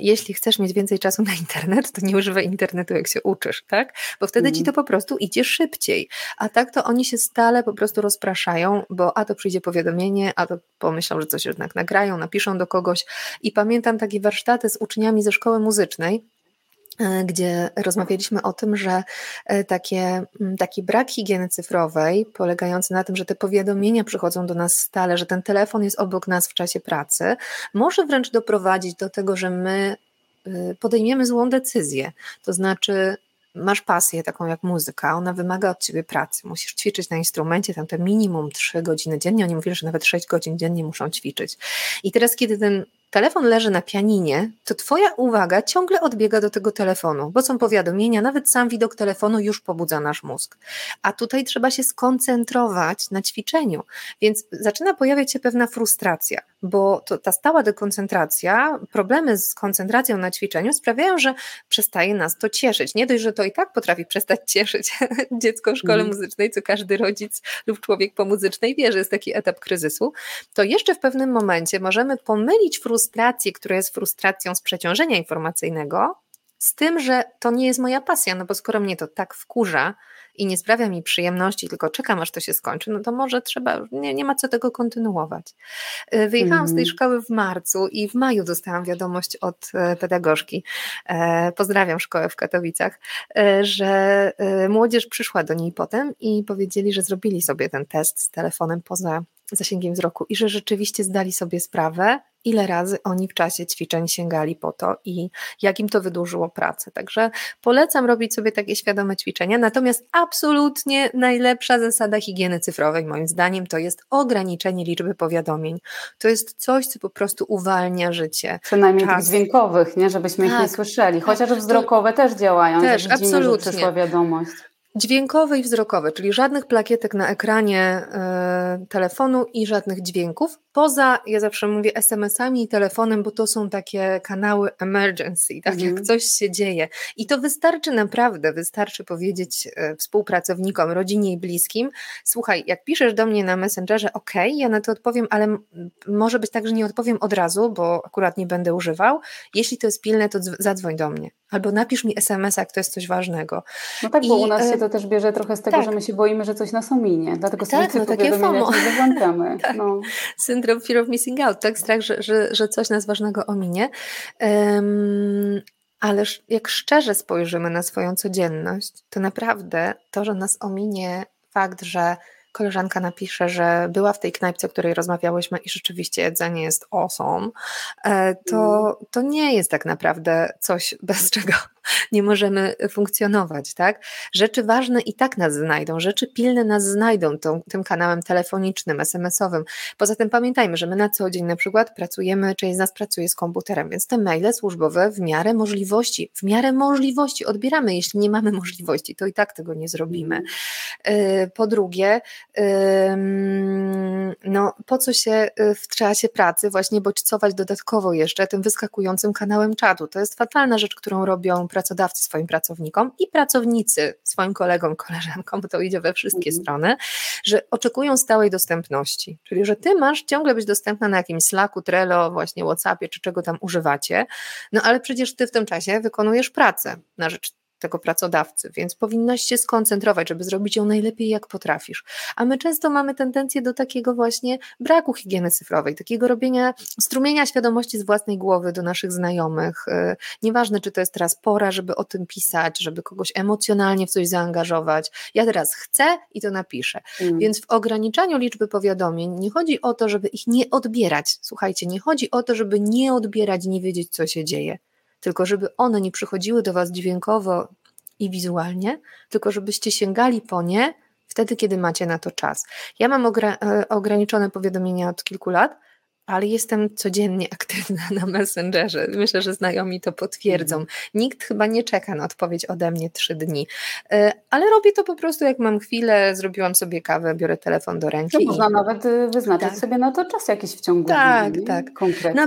jeśli chcesz mieć więcej czasu na internet, to nie używaj internetu, jak się uczysz, tak? Bo wtedy ci to po prostu idzie szybciej. A tak to oni się stale po prostu rozpraszają, bo a to przyjdzie powiadomienie, a to pomyślą, że coś jednak nagrają, napiszą do kogoś. I pamiętam takie warsztaty z uczniami ze szkoły muzycznej, E, gdzie rozmawialiśmy o tym, że e, takie, taki brak higieny cyfrowej, polegający na tym, że te powiadomienia przychodzą do nas stale, że ten telefon jest obok nas w czasie pracy, może wręcz doprowadzić do tego, że my y, podejmiemy złą decyzję. To znaczy, masz pasję taką jak muzyka, ona wymaga od ciebie pracy. Musisz ćwiczyć na instrumencie tam te minimum 3 godziny dziennie. Oni mówili, że nawet 6 godzin dziennie muszą ćwiczyć. I teraz, kiedy ten telefon leży na pianinie, to Twoja uwaga ciągle odbiega do tego telefonu, bo są powiadomienia, nawet sam widok telefonu już pobudza nasz mózg. A tutaj trzeba się skoncentrować na ćwiczeniu, więc zaczyna pojawiać się pewna frustracja, bo to, ta stała dekoncentracja, problemy z koncentracją na ćwiczeniu sprawiają, że przestaje nas to cieszyć. Nie dość, że to i tak potrafi przestać cieszyć dziecko w szkole mm. muzycznej, co każdy rodzic lub człowiek po muzycznej wie, że jest taki etap kryzysu, to jeszcze w pewnym momencie możemy pomylić frustrację frustrację, która jest frustracją z przeciążenia informacyjnego, z tym, że to nie jest moja pasja, no bo skoro mnie to tak wkurza i nie sprawia mi przyjemności, tylko czekam aż to się skończy, no to może trzeba, nie, nie ma co tego kontynuować. Y, wyjechałam mm. z tej mhm. szkoły w marcu i w maju dostałam wiadomość od e, pedagogzki, e, pozdrawiam szkołę w Katowicach, e, że młodzież przyszła do niej potem i powiedzieli, że zrobili sobie ten test z telefonem poza zasięgiem wzroku i że rzeczywiście zdali sobie sprawę, ile razy oni w czasie ćwiczeń sięgali po to i jak im to wydłużyło pracę. Także polecam robić sobie takie świadome ćwiczenia. Natomiast absolutnie najlepsza zasada higieny cyfrowej, moim zdaniem, to jest ograniczenie liczby powiadomień. To jest coś, co po prostu uwalnia życie. Przynajmniej Czas. tych dźwiękowych, nie? żebyśmy tak. ich nie tak. słyszeli. Chociaż tak. wzrokowe to... też działają. Też, widzimy, absolutnie. Że przyszła wiadomość. Dźwiękowe i wzrokowe, czyli żadnych plakietek na ekranie y, telefonu i żadnych dźwięków. Poza, ja zawsze mówię, SMS-ami i telefonem, bo to są takie kanały emergency, tak jak mhm. coś się dzieje. I to wystarczy naprawdę, wystarczy powiedzieć y, współpracownikom, rodzinie i bliskim: Słuchaj, jak piszesz do mnie na Messengerze, ok, ja na to odpowiem, ale może być tak, że nie odpowiem od razu, bo akurat nie będę używał. Jeśli to jest pilne, to zadzwoń do mnie. Albo napisz mi SMS, jak to jest coś ważnego. No tak, I, bo u nas się to też bierze trochę z tego, tak. że my się boimy, że coś nas ominie. Dlatego tak, sobie no, takie FOMO. nie włączamy. tak. no. Syndrom fear of missing out, tak? Strach, że, że, że coś nas ważnego ominie. Um, ale jak szczerze spojrzymy na swoją codzienność, to naprawdę to, że nas ominie fakt, że koleżanka napisze, że była w tej knajpce, o której rozmawiałyśmy i rzeczywiście jedzenie jest awesome, e, to, mm. to nie jest tak naprawdę coś, bez czego nie możemy funkcjonować, tak? Rzeczy ważne i tak nas znajdą, rzeczy pilne nas znajdą tą, tym kanałem telefonicznym, SMS-owym. Poza tym pamiętajmy, że my na co dzień na przykład pracujemy, część z nas pracuje z komputerem, więc te maile służbowe w miarę możliwości, w miarę możliwości odbieramy. Jeśli nie mamy możliwości, to i tak tego nie zrobimy. Y, po drugie, no po co się y, w czasie pracy właśnie bodźcować dodatkowo jeszcze tym wyskakującym kanałem czatu? To jest fatalna rzecz, którą robią pracodawcy swoim pracownikom i pracownicy swoim kolegom, koleżankom, bo to idzie we wszystkie mhm. strony, że oczekują stałej dostępności, czyli że ty masz ciągle być dostępna na jakimś Slacku, Trello, właśnie Whatsappie, czy czego tam używacie, no ale przecież ty w tym czasie wykonujesz pracę na rzecz tego pracodawcy, więc powinnaś się skoncentrować, żeby zrobić ją najlepiej jak potrafisz. A my często mamy tendencję do takiego właśnie braku higieny cyfrowej, takiego robienia strumienia świadomości z własnej głowy do naszych znajomych. Y, nieważne, czy to jest teraz pora, żeby o tym pisać, żeby kogoś emocjonalnie w coś zaangażować. Ja teraz chcę i to napiszę. Mm. Więc w ograniczaniu liczby powiadomień nie chodzi o to, żeby ich nie odbierać. Słuchajcie, nie chodzi o to, żeby nie odbierać, nie wiedzieć, co się dzieje tylko żeby one nie przychodziły do Was dźwiękowo i wizualnie, tylko żebyście sięgali po nie wtedy, kiedy macie na to czas. Ja mam e, ograniczone powiadomienia od kilku lat, ale jestem codziennie aktywna na Messengerze. Myślę, że znajomi to potwierdzą. Mhm. Nikt chyba nie czeka na odpowiedź ode mnie trzy dni, e, ale robię to po prostu, jak mam chwilę, zrobiłam sobie kawę, biorę telefon do ręki. To można nawet y, wyznaczyć tak. sobie na to czas jakiś w ciągu tak, dni. Tak, Konkretnie, na,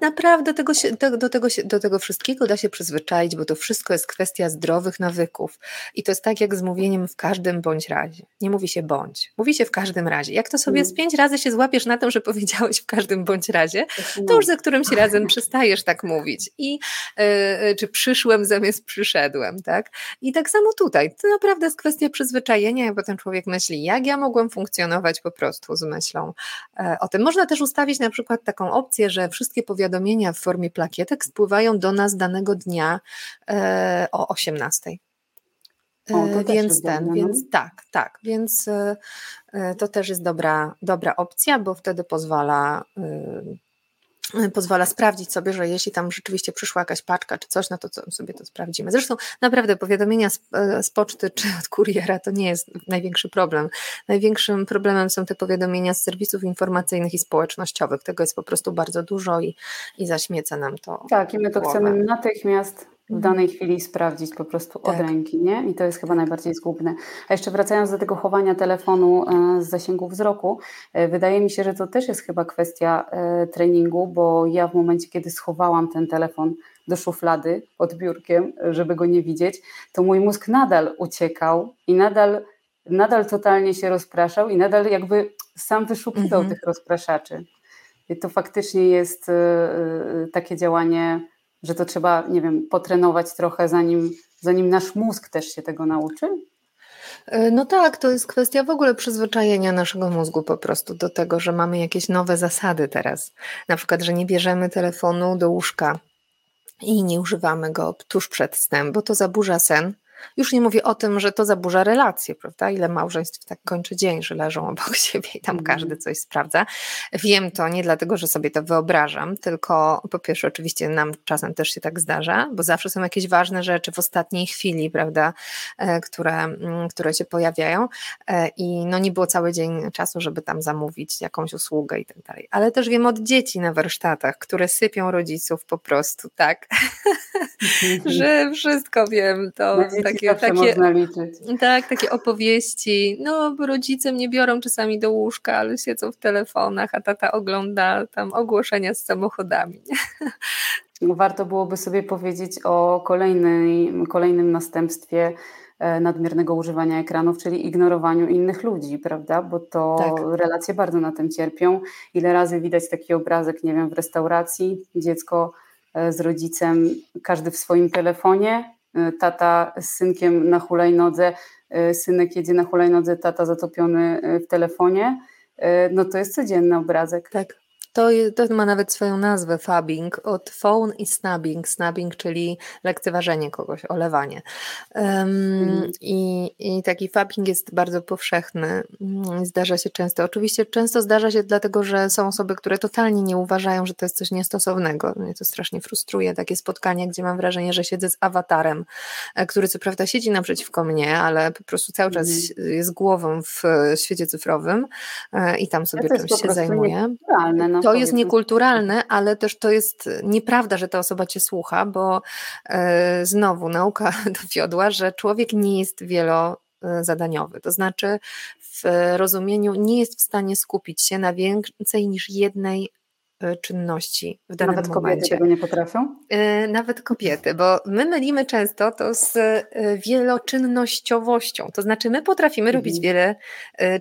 Naprawdę tego się, do, do, tego się, do tego wszystkiego da się przyzwyczaić, bo to wszystko jest kwestia zdrowych nawyków. I to jest tak jak z mówieniem w każdym bądź razie. Nie mówi się bądź, mówi się w każdym razie. Jak to sobie hmm. z pięć razy się złapiesz na tym, że powiedziałeś w każdym każdym bądź razie, to już za którymś razem przestajesz tak mówić. I yy, czy przyszłem zamiast przyszedłem, tak? I tak samo tutaj. To naprawdę jest kwestia przyzwyczajenia, bo ten człowiek myśli, jak ja mogłem funkcjonować po prostu z myślą yy, o tym. Można też ustawić na przykład taką opcję, że wszystkie powiadomienia w formie plakietek spływają do nas danego dnia o 18. O, więc ten, no. więc tak, tak, więc E, to też jest dobra, dobra opcja, bo wtedy pozwala e, pozwala sprawdzić sobie, że jeśli tam rzeczywiście przyszła jakaś paczka czy coś, no to sobie to sprawdzimy. Zresztą naprawdę powiadomienia z, e, z, poczty czy od kuriera to nie jest największy problem. Największym problemem są te powiadomienia z serwisów informacyjnych i społecznościowych. Tego jest po prostu bardzo dużo i, i zaśmieca nam to. Tak, i my to głowę. chcemy natychmiast w danej chwili sprawdzić po prostu od tak. ręki, nie? I to jest chyba najbardziej zgubne. A jeszcze wracając do tego chowania telefonu e, z zasięgu wzroku, e, wydaje mi się, że to też jest chyba kwestia e, treningu, bo ja w momencie, kiedy schowałam ten telefon do szuflady pod biurkiem, żeby go nie widzieć, to mój mózg nadal uciekał i nadal, nadal totalnie się rozpraszał i nadal jakby sam wyszukiwał mhm. tych rozpraszaczy. I to faktycznie jest takie działanie że to trzeba, nie wiem, potrenować trochę, zanim, zanim nasz mózg też się tego nauczy? E, no tak, to jest kwestia w ogóle przyzwyczajenia naszego mózgu po prostu do tego, że mamy jakieś nowe zasady teraz. Na przykład, że nie bierzemy telefonu do łóżka i nie używamy go tuż przed snem, bo to zaburza sen już nie mówię o tym, że to zaburza relacje, prawda? Ile małżeństw tak kończy dzień, że leżą obok siebie i tam każdy mhm. coś sprawdza. Wiem to nie dlatego, że sobie to wyobrażam, tylko po pierwsze, oczywiście nam czasem też się tak zdarza, bo zawsze są jakieś ważne rzeczy w ostatniej chwili, prawda, e, które, mm, które się pojawiają e, i no nie było cały dzień czasu, żeby tam zamówić jakąś usługę i tak dalej. Ale też wiem od dzieci na warsztatach, które sypią rodziców po prostu, tak, że wszystko wiem, to tak takie, takie można liczyć. Tak, takie opowieści. No, rodzice mnie biorą czasami do łóżka, ale siedzą w telefonach, a tata ogląda tam ogłoszenia z samochodami. Warto byłoby sobie powiedzieć o kolejnej, kolejnym następstwie e, nadmiernego używania ekranów, czyli ignorowaniu innych ludzi, prawda? Bo to tak. relacje bardzo na tym cierpią. Ile razy widać taki obrazek, nie wiem, w restauracji, dziecko e, z rodzicem, każdy w swoim telefonie, tata z synkiem na hulajnodze, y, synek jedzie na hulajnodze, tata zatopiony y, w telefonie, no to jest codzienny obrazek. Tak. To, to ma nawet swoją nazwę fabbing, od phone i snubbing. Snubbing, czyli lekceważenie kogoś, olewanie. Um, mm. i, I taki fabbing jest bardzo powszechny. Mm, zdarza się często. Oczywiście często zdarza się dlatego, że są osoby, które totalnie nie uważają, że to jest coś niestosownego. Mnie to strasznie frustruje, takie spotkania, gdzie mam wrażenie, że siedzę z awatarem, e, który co prawda siedzi naprzeciwko mnie, ale po prostu cały czas mm. jest głową w świecie cyfrowym e, i tam sobie ja czymś się zajmuje. No to jest niekulturalne, ale też to jest nieprawda, że ta osoba cię słucha, bo e, znowu nauka dowiodła, że człowiek nie jest wielozadaniowy. To znaczy, w rozumieniu nie jest w stanie skupić się na więcej niż jednej czynności w danym Nawet momencie. kobiety tego nie potrafią? E, nawet kobiety, bo my mylimy często to z e, wieloczynnościowością. To znaczy, my potrafimy mhm. robić wiele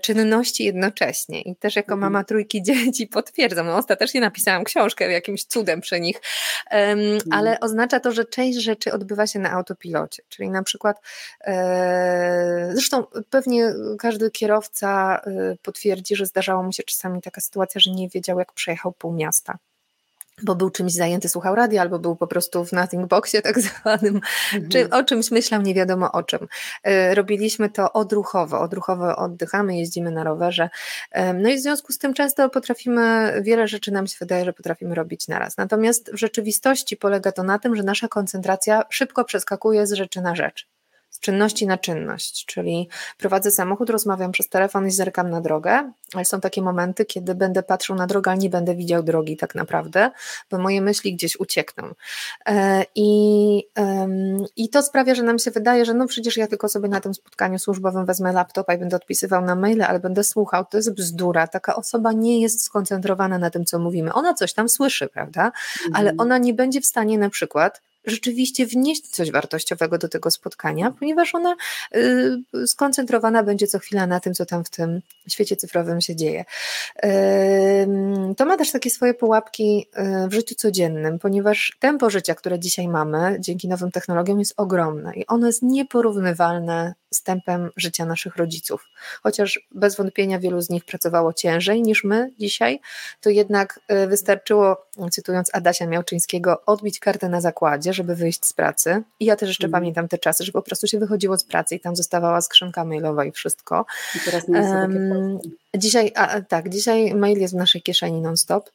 czynności jednocześnie. I też jako mhm. mama trójki dzieci potwierdzam. No, ostatecznie napisałam książkę jakimś cudem przy nich, mhm. ale oznacza to, że część rzeczy odbywa się na autopilocie. Czyli na przykład, zresztą pewnie każdy kierowca potwierdzi, że zdarzało mu się czasami taka sytuacja, że nie wiedział, jak przejechał pół miasta miasta bo był czymś zajęty, słuchał radia, albo był po prostu w nothing boxie tak zwanym, mhm. czy o czymś myślał, nie wiadomo o czym. E, robiliśmy to odruchowo, odruchowo oddychamy, jeździmy na rowerze, no i w związku z tym często potrafimy, wiele rzeczy nam się wydaje, że potrafimy robić naraz. Natomiast w rzeczywistości polega to na tym, że nasza koncentracja szybko przeskakuje z rzeczy na rzecz czynności na czynność, czyli prowadzę samochód, rozmawiam przez telefon i zerkam na drogę, ale są takie momenty, kiedy będę patrzył na drogę, ale nie będę widział drogi tak naprawdę, bo moje myśli gdzieś uciekną. E, I, I to sprawia, że nam się wydaje, że no przecież ja tylko sobie na tym spotkaniu służbowym wezmę laptopa i będę odpisywał na maile, ale będę słuchał. To jest bzdura. Taka osoba nie jest skoncentrowana na tym, co mówimy. Ona coś tam słyszy, prawda? Ale mhm. ona nie będzie w stanie na przykład rzeczywiście wnieść coś wartościowego do tego spotkania, ponieważ ona y, skoncentrowana będzie co chwila na tym, co tam w tym świecie cyfrowym się dzieje. To ma też takie swoje pułapki y, w życiu codziennym, ponieważ tempo życia, które dzisiaj mamy dzięki nowym technologiom jest ogromne i ono jest nieporównywalne z tempem życia naszych rodziców. Chociaż bez wątpienia wielu z nich pracowało ciężej niż my dzisiaj, to jednak y, wystarczyło, cytując Adasia Miałczyńskiego, odbić kartę na zakładzie, żeby wyjść z pracy. I ja też jeszcze mm. pamiętam te czasy, że po prostu się wychodziło z pracy i tam zostawała skrzynka mailowa i wszystko. I teraz nie jest um, Dzisiaj, a, tak, dzisiaj mail jest w naszej kieszeni non-stop.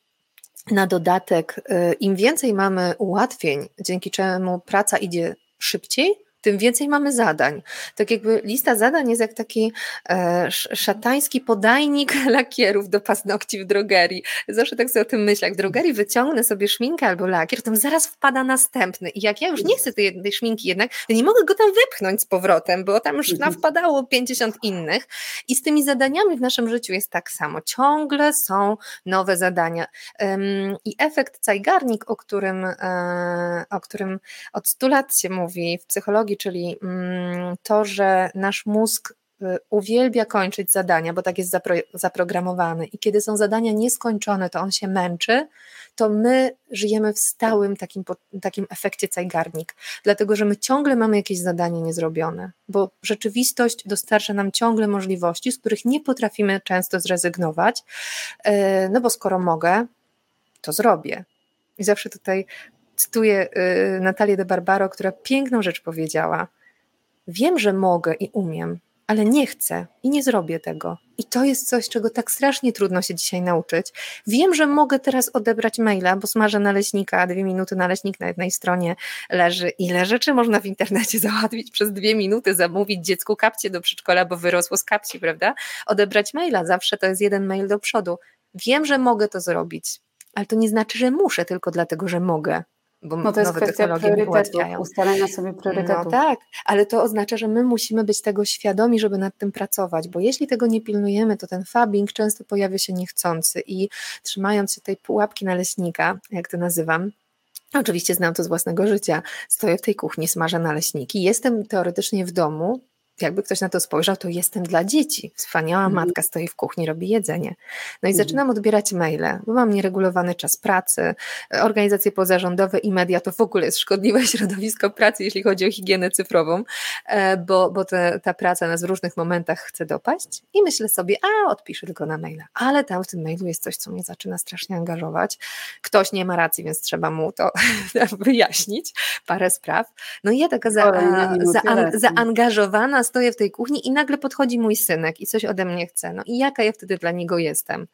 Na dodatek, y, im więcej mamy ułatwień, dzięki czemu praca idzie szybciej, tym więcej mamy zadań. Tak jakby lista zadań jest jak taki e, szatański podajnik lakierów do paznokci w drogerii. Zawsze tak sobie o tym myślę. Jak w drogerii wyciągnę sobie szminkę albo lakier, to zaraz wpada następny. I jak ja już nie chcę tej, tej szminki jednak, to nie mogę go tam wepchnąć z powrotem, bo tam już mhm. wpadało 50 innych. I z tymi zadaniami w naszym życiu jest tak samo. Ciągle są nowe zadania. Um, I efekt cajgarnik, o którym, e, o którym od 100 lat się mówi w psychologii, czyli mm, to, że nasz mózg y, uwielbia kończyć zadania, bo tak jest zapro, zaprogramowany i kiedy są zadania nieskończone, to on się męczy, to my żyjemy w stałym takim, takim efekcie cajgarnik, dlatego że my ciągle mamy jakieś zadanie niezrobione, bo rzeczywistość dostarcza nam ciągle możliwości, z których nie potrafimy często zrezygnować, y, no bo skoro mogę, to zrobię. I zawsze tutaj cytuję y, Natalię de Barbaro, która piękną rzecz powiedziała. Wiem, że mogę i umiem, ale nie chcę i nie zrobię tego. I to jest coś, czego tak strasznie trudno się dzisiaj nauczyć. Wiem, że mogę teraz odebrać maila, bo smażę naleśnika, dwie minuty naleśnik na jednej stronie leży. Ile rzeczy można w internecie załatwić przez dwie minuty, zamówić dziecku kapcie do przedszkola, bo wyrosło z kapci, prawda? Odebrać maila, zawsze to jest jeden mail do przodu. Wiem, że mogę to zrobić, ale to nie znaczy, że muszę tylko dlatego, że mogę bo no to jest nowe technologie ułatwiają. ustalenia sobie priorytetów. No tak, ale to oznacza, że my musimy być tego świadomi, żeby nad tym pracować, bo jeśli tego nie pilnujemy, to ten fabbing często pojawia się niechcący i trzymając się tej pułapki naleśnika, jak to nazywam, Oczywiście znam to z własnego życia. Stoję w tej kuchni, smażę naleśniki. Jestem teoretycznie w domu, jakby ktoś na to spojrzał, to jestem dla dzieci. Wspaniała mhm. matka stoi w kuchni, robi jedzenie. No i mhm. zaczynam odbierać maile, bo mam nieregulowany czas pracy, organizacje pozarządowe i media to w ogóle jest szkodliwe środowisko pracy, jeśli chodzi o higienę cyfrową, e, bo, bo te, ta praca nas w różnych momentach chce dopaść i myślę sobie, a odpiszę tylko na maila. Ale tam w tym mailu jest coś, co mnie zaczyna strasznie angażować. Ktoś nie ma racji, więc trzeba mu to wyjaśnić, parę spraw. No i ja taka za, za, zaangażowana stoję w tej kuchni i nagle podchodzi mój synek i coś ode mnie chce. No i jaka ja wtedy dla niego jestem?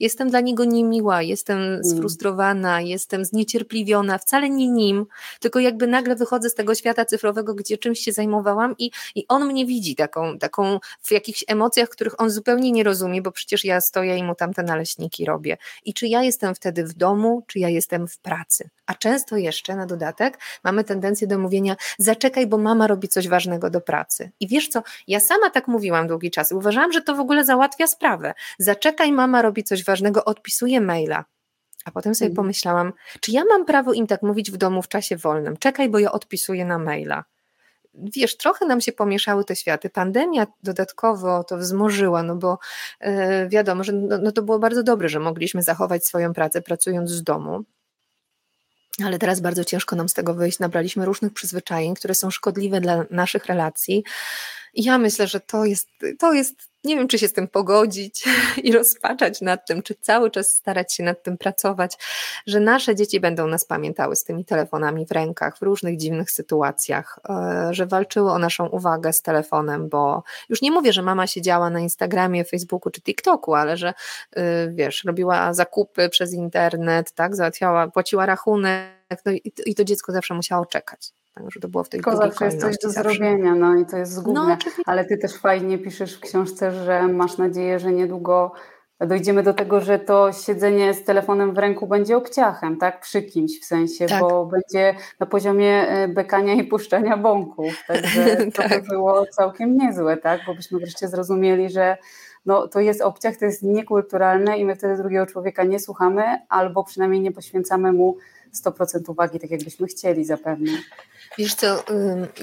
Jestem dla niego niemiła, jestem mm. sfrustrowana, jestem zniecierpliwiona, wcale nie nim, tylko jakby nagle wychodzę z tego świata cyfrowego, gdzie czymś się zajmowałam i, i on mnie widzi taką, taką w jakichś emocjach, których on zupełnie nie rozumie, bo przecież ja stoję i mu tam te naleśniki robię. I czy ja jestem wtedy w domu, czy ja jestem w pracy? A często jeszcze na dodatek mamy tendencję do mówienia: zaczekaj, bo mama robi coś ważnego do pracy. I wiesz co, ja sama tak mówiłam długi czas. Uważałam, że to w ogóle załatwia sprawę. Zaczekaj, mama robi coś ważnego, odpisuję maila. A potem sobie mhm. pomyślałam, czy ja mam prawo im tak mówić w domu w czasie wolnym? Czekaj, bo ja odpisuję na maila. Wiesz, trochę nam się pomieszały te światy. Pandemia dodatkowo to wzmożyła, no bo yy, wiadomo, że no, no to było bardzo dobre, że mogliśmy zachować swoją pracę pracując z domu. Ale teraz bardzo ciężko nam z tego wyjść. Nabraliśmy różnych przyzwyczajeń, które są szkodliwe dla naszych relacji. I ja myślę, że to jest, to jest nie wiem, czy się z tym pogodzić i rozpaczać nad tym, czy cały czas starać się nad tym pracować, że nasze dzieci będą nas pamiętały z tymi telefonami w rękach w różnych dziwnych sytuacjach, e, że walczyły o naszą uwagę z telefonem, bo już nie mówię, że mama siedziała na Instagramie, Facebooku czy TikToku, ale że y, wiesz, robiła zakupy przez internet, tak, załatwiała, płaciła rachunek, no i to dziecko zawsze musiało czekać. Tak, że to było w tej Tylko zawsze jest coś do zawsze. zrobienia, no i to jest zgubne. No, Ale ty też fajnie piszesz w książce, że masz nadzieję, że niedługo dojdziemy do tego, że to siedzenie z telefonem w ręku będzie obciachem, tak? Przy kimś w sensie, tak. bo będzie na poziomie e, bekania i puszczania bąków. Także to tak. by było całkiem niezłe, tak? Bo byśmy wreszcie zrozumieli, że no, to jest obciach, to jest niekulturalne i my wtedy drugiego człowieka nie słuchamy, albo przynajmniej nie poświęcamy mu 100% uwagi, tak jakbyśmy chcieli zapewne. Wiesz co,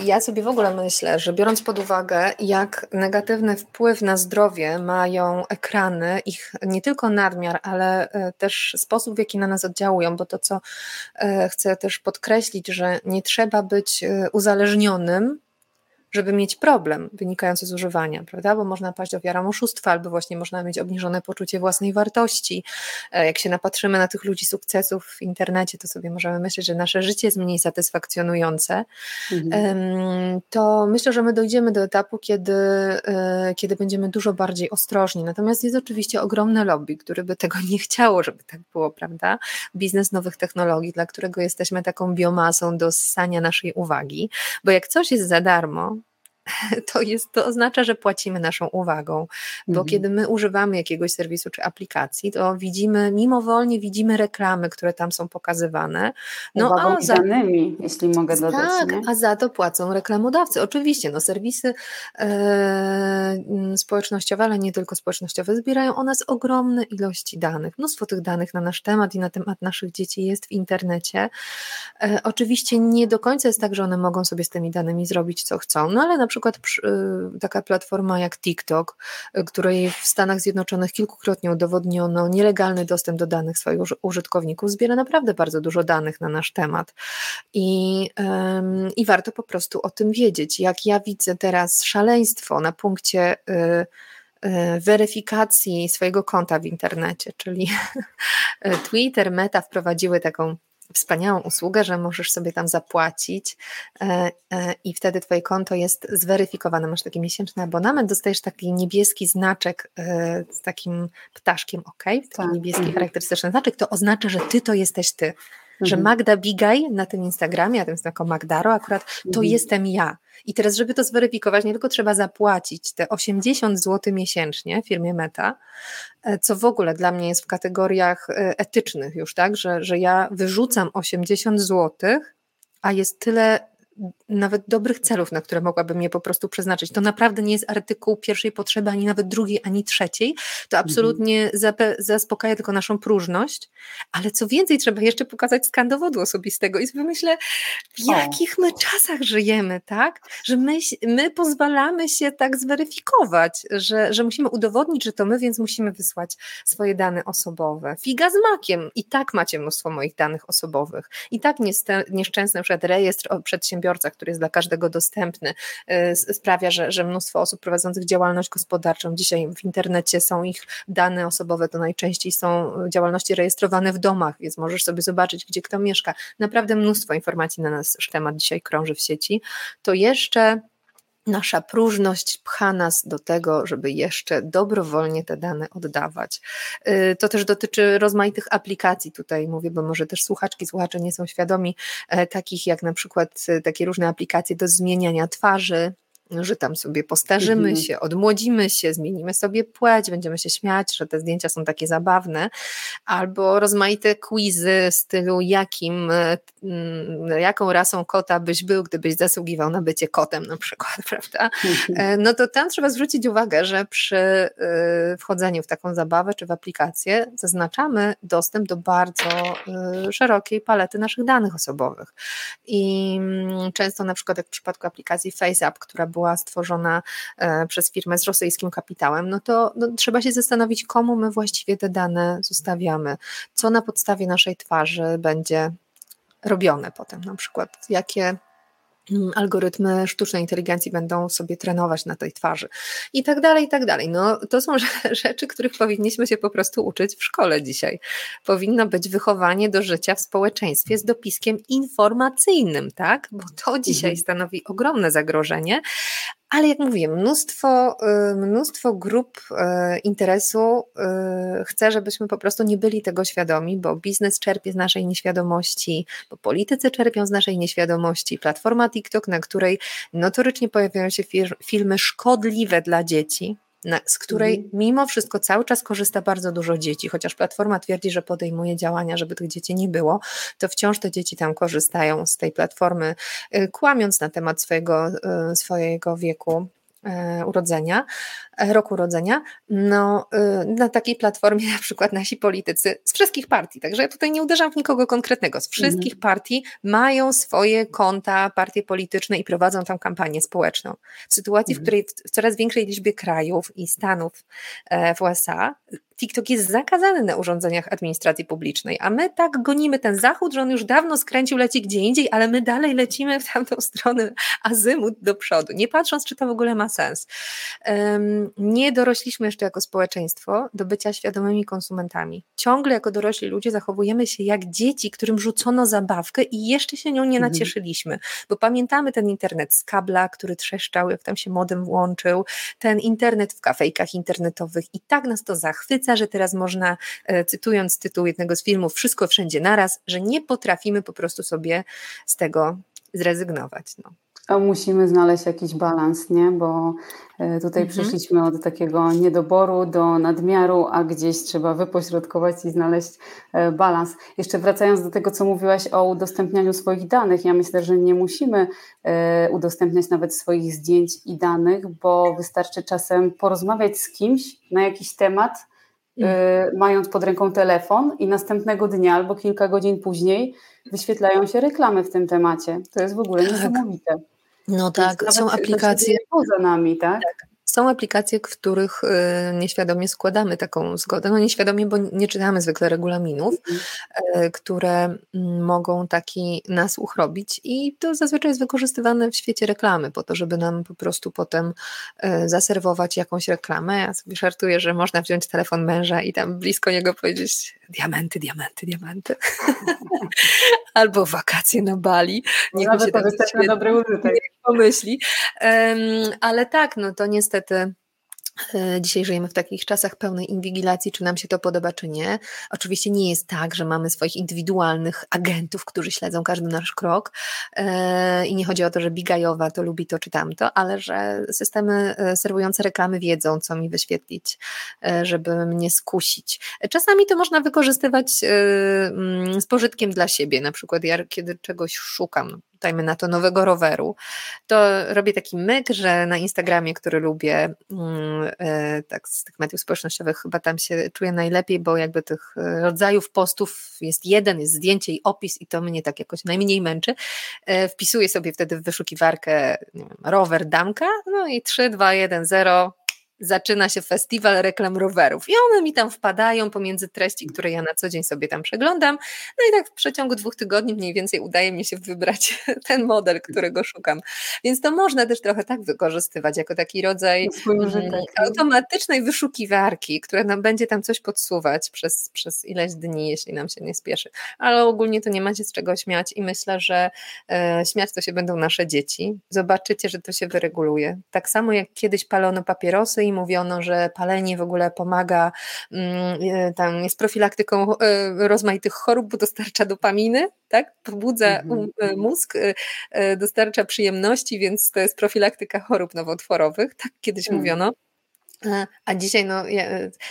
ja sobie w ogóle myślę, że biorąc pod uwagę, jak negatywny wpływ na zdrowie mają ekrany, ich nie tylko nadmiar, ale e, też sposób, w jaki na nas oddziałują, bo to, co e, chcę też podkreślić, że nie trzeba być e, uzależnionym żeby mieć problem wynikający z używania, prawda? Bo można paść ofiarą oszustwa, albo właśnie można mieć obniżone poczucie własnej wartości. E, jak się napatrzymy na tych ludzi sukcesów w internecie, to sobie możemy myśleć, że nasze życie jest mniej satysfakcjonujące. Mhm. To myślę, że my dojdziemy do etapu, kiedy, e, kiedy będziemy dużo bardziej ostrożni. Natomiast jest oczywiście ogromne lobby, które by tego nie chciało, żeby tak było, prawda? Biznes nowych technologii, dla którego jesteśmy taką biomasą do ssania naszej uwagi, bo jak coś jest za darmo, to, jest, to oznacza, że płacimy naszą uwagą, bo mhm. kiedy my używamy jakiegoś serwisu czy aplikacji, to widzimy, mimowolnie widzimy reklamy, które tam są pokazywane. No, a za, danymi, jeśli mogę dodać. Tak, nie? a za to płacą reklamodawcy. Oczywiście, no serwisy e, społecznościowe, ale nie tylko społecznościowe, zbierają o nas ogromne ilości danych. Mnóstwo tych danych na nasz temat i na temat naszych dzieci jest w internecie. E, oczywiście nie do końca jest tak, że one mogą sobie z tymi danymi zrobić co chcą, no ale na przykład przykład y, taka platforma jak TikTok, y, której w Stanach Zjednoczonych kilkukrotnie udowodniono nielegalny dostęp do danych swoich użytkowników, zbiera naprawdę bardzo dużo danych na nasz temat. I, i warto po prostu o tym wiedzieć. Jak ja widzę teraz szaleństwo na punkcie y, weryfikacji swojego konta w internecie, czyli Twitter, Meta wprowadziły taką wspaniałą usługę, że możesz sobie tam zapłacić e, e, i wtedy Twoje konto jest zweryfikowane. Masz taki miesięczny abonament, dostajesz taki niebieski znaczek e, z takim ptaszkiem OK, taki tak. niebieski mhm. charakterystyczny znaczek, to oznacza, że Ty to jesteś Ty że mhm. Magda Bigaj na tym Instagramie, a tym jako Magdaro akurat, to mhm. jestem ja. I teraz, żeby to zweryfikować, nie tylko trzeba zapłacić te 80 zł miesięcznie firmie Meta, e, co w ogóle dla mnie jest w kategoriach e, etycznych już, tak, że, że ja wyrzucam 80 zł, a jest tyle nawet dobrych celów, na które mogłabym je po prostu przeznaczyć. To naprawdę nie jest artykuł pierwszej potrzeby, ani nawet drugiej, ani trzeciej. To mhm. absolutnie zaspokaja tylko naszą próżność, ale co więcej, trzeba jeszcze pokazać skan dowodu osobistego i sobie myślę, w jakich my czasach żyjemy, tak? Że my, my pozwalamy się tak zweryfikować, że, że musimy udowodnić, że to my, więc musimy wysłać swoje dane osobowe. Figa z makiem. I tak macie mnóstwo moich danych osobowych. I tak nieszczęsny przed rejestr o przedsiębiorcach, który jest dla każdego dostępny, y, sprawia, że, że mnóstwo osób prowadzących działalność gospodarczą dzisiaj w internecie są ich dane osobowe, to najczęściej są działalności rejestrowane w domach, więc możesz sobie zobaczyć, gdzie kto mieszka. Naprawdę mnóstwo informacji na nasz temat dzisiaj krąży w sieci. To jeszcze nasza próżność pcha nas do tego, żeby jeszcze dobrowolnie te dane oddawać. Y, to też dotyczy rozmaitych aplikacji, tutaj mówię, bo może też słuchaczki, słuchacze nie są świadomi, e, takich jak na przykład e, takie różne aplikacje do zmieniania twarzy, że tam sobie postarzymy mhm. się, odmłodzimy się, zmienimy sobie płeć, będziemy się śmiać, że te zdjęcia są takie zabawne, albo rozmaite quizy w stylu jakim, e, mm, jaką rasą kota byś był, gdybyś zasługiwał na bycie kotem na przykład, prawda? Mhm. No to tam trzeba zwrócić uwagę, że przy e, wchodzeniu w taką zabawę czy w aplikację zaznaczamy dostęp do bardzo e, szerokiej palety naszych danych osobowych i mm, często na przykład jak w przypadku aplikacji FaceApp, która była stworzona e, przez firmę z rosyjskim kapitałem, no to no, trzeba się zastanowić, komu my właściwie te dane zostawiamy, co na podstawie naszej twarzy będzie robione potem, na przykład? Jakie algorytmy sztucznej inteligencji będą sobie trenować na tej twarzy i tak dalej, i tak dalej. No, to są rzeczy, których powinniśmy się po prostu uczyć w szkole dzisiaj. Powinno być wychowanie do życia w społeczeństwie z dopiskiem informacyjnym, tak? Bo to dzisiaj mhm. stanowi ogromne zagrożenie, ale jak mówię, mnóstwo, y, mnóstwo grup y, interesu y, chce, żebyśmy po prostu nie byli tego świadomi, bo biznes czerpie z naszej nieświadomości, bo politycy czerpią z naszej nieświadomości. Platforma TikTok, na której notorycznie pojawiają się filmy szkodliwe dla dzieci, z której mhm. mimo wszystko cały czas korzysta bardzo dużo dzieci, chociaż Platforma twierdzi, że podejmuje działania, żeby tych dzieci nie było, to wciąż te dzieci tam korzystają z tej platformy, y, kłamiąc na temat swojego, y, swojego wieku urodzenia, e, roku urodzenia, no, y, na takiej platformie na przykład nasi politycy z wszystkich partii, także ja tutaj nie uderzam w nikogo konkretnego, z wszystkich mhm. partii mają swoje konta, partie polityczne i prowadzą tam kampanię społeczną. W sytuacji, mhm. w której w coraz większej liczbie krajów i stanów e, w USA TikTok jest zakazany na urządzeniach administracji publicznej, a my tak gonimy ten zachód, że on już dawno skręcił, leci gdzie indziej, ale my dalej lecimy w tamtą stronę azymut do przodu, nie patrząc, czy to w ogóle ma sens. Nie dorośliśmy jeszcze jako społeczeństwo do bycia świadomymi konsumentami. Ciągle jako dorośli ludzie zachowujemy się jak dzieci, którym rzucono zabawkę i jeszcze się nią nie mhm. nacieszyliśmy, bo pamiętamy ten internet z kabla, który trzeszczał, jak tam się modem włączył, ten internet w kafejkach internetowych i tak nas to zachwyca, że teraz można, e, cytując tytuł jednego z filmów, wszystko wszędzie naraz, że nie potrafimy po prostu sobie z tego zrezygnować. No. A musimy znaleźć jakiś balans, nie? Bo e, tutaj mhm. przyszliśmy od takiego niedoboru do nadmiaru, a gdzieś trzeba wypośrodkować i znaleźć e, balans. Jeszcze wracając do tego, co mówiłaś o udostępnianiu swoich danych, ja myślę, że nie musimy udostępniać nawet swoich zdjęć i danych, bo wystarczy czasem porozmawiać z kimś na jakiś temat, Y, mając pod ręką telefon i następnego dnia albo kilka godzin później wyświetlają się reklamy w tym temacie. To jest w ogóle tak. niesamowite. No tak, są aplikacje. Poza nami, tak? tak. Są aplikacje, w których y, nieświadomie składamy taką zgodę. No nieświadomie, bo nie czytamy zwykle regulaminów, mm. które mm, mogą taki nasłuch robić i to zazwyczaj jest wykorzystywane w świecie reklamy po to, żeby nam po prostu potem y, zaserwować jakąś reklamę. Ja sobie żartuję, że można wziąć telefon męża i tam blisko niego powiedzieć diamenty, diamenty, diamenty. Albo wakacje na Bali. Niech Nawet się to wystarczy dobry użytek. Pomyśli. Ale tak, no to niestety E, dzisiaj żyjemy w takich czasach pełnej inwigilacji, czy nam się to podoba, czy nie. Oczywiście nie jest tak, że mamy swoich indywidualnych agentów, którzy śledzą każdy nasz krok e, i nie chodzi o to, że Bigajowa to lubi to czy tamto, ale że systemy e, serwujące reklamy wiedzą, co mi wyświetlić, żeby mnie skusić. Czasami to można wykorzystywać mm, z pożytkiem dla siebie, na przykład ja kiedy czegoś szukam, dajmy na to, nowego roweru, to robię taki myk, że na Instagramie, który lubię, mm, e, tak z tych mediów społecznościowych chyba tam się czuję najlepiej, bo jakby tych e, rodzajów postów jest jeden, jest zdjęcie i opis i to mnie tak jakoś najmniej męczy. E, wpisuję sobie wtedy w wyszukiwarkę wiem, rower damka, no i 3, 2, 1, 0 zaczyna się festiwal reklam rowerów i one mi tam wpadają pomiędzy treści, które ja na co dzień sobie tam przeglądam. No i tak w przeciągu dwóch tygodni mniej więcej udaje mi się wybrać ten model, którego szukam. Więc to można też trochę tak wykorzystywać, jako taki rodzaj mm, automatycznej wyszukiwarki, która nam będzie tam coś podsuwać przez, przez ileś dni, jeśli nam się nie spieszy. Ale ogólnie to nie macie z czego śmiać i myślę, że e, śmiać to się będą nasze dzieci. Zobaczycie, że to się wyreguluje. Tak samo jak kiedyś palono papierosy i mówiono, że palenie w ogóle pomaga, mm, e, tam jest profilaktyką e, rozmaitych chorób, bo dostarcza dopaminy, tak? Pobudza mhm. e, mózg, dostarcza przyjemności, więc to jest profilaktyka chorób nowotworowych, tak kiedyś mm. mówiono. E, a dzisiaj, no,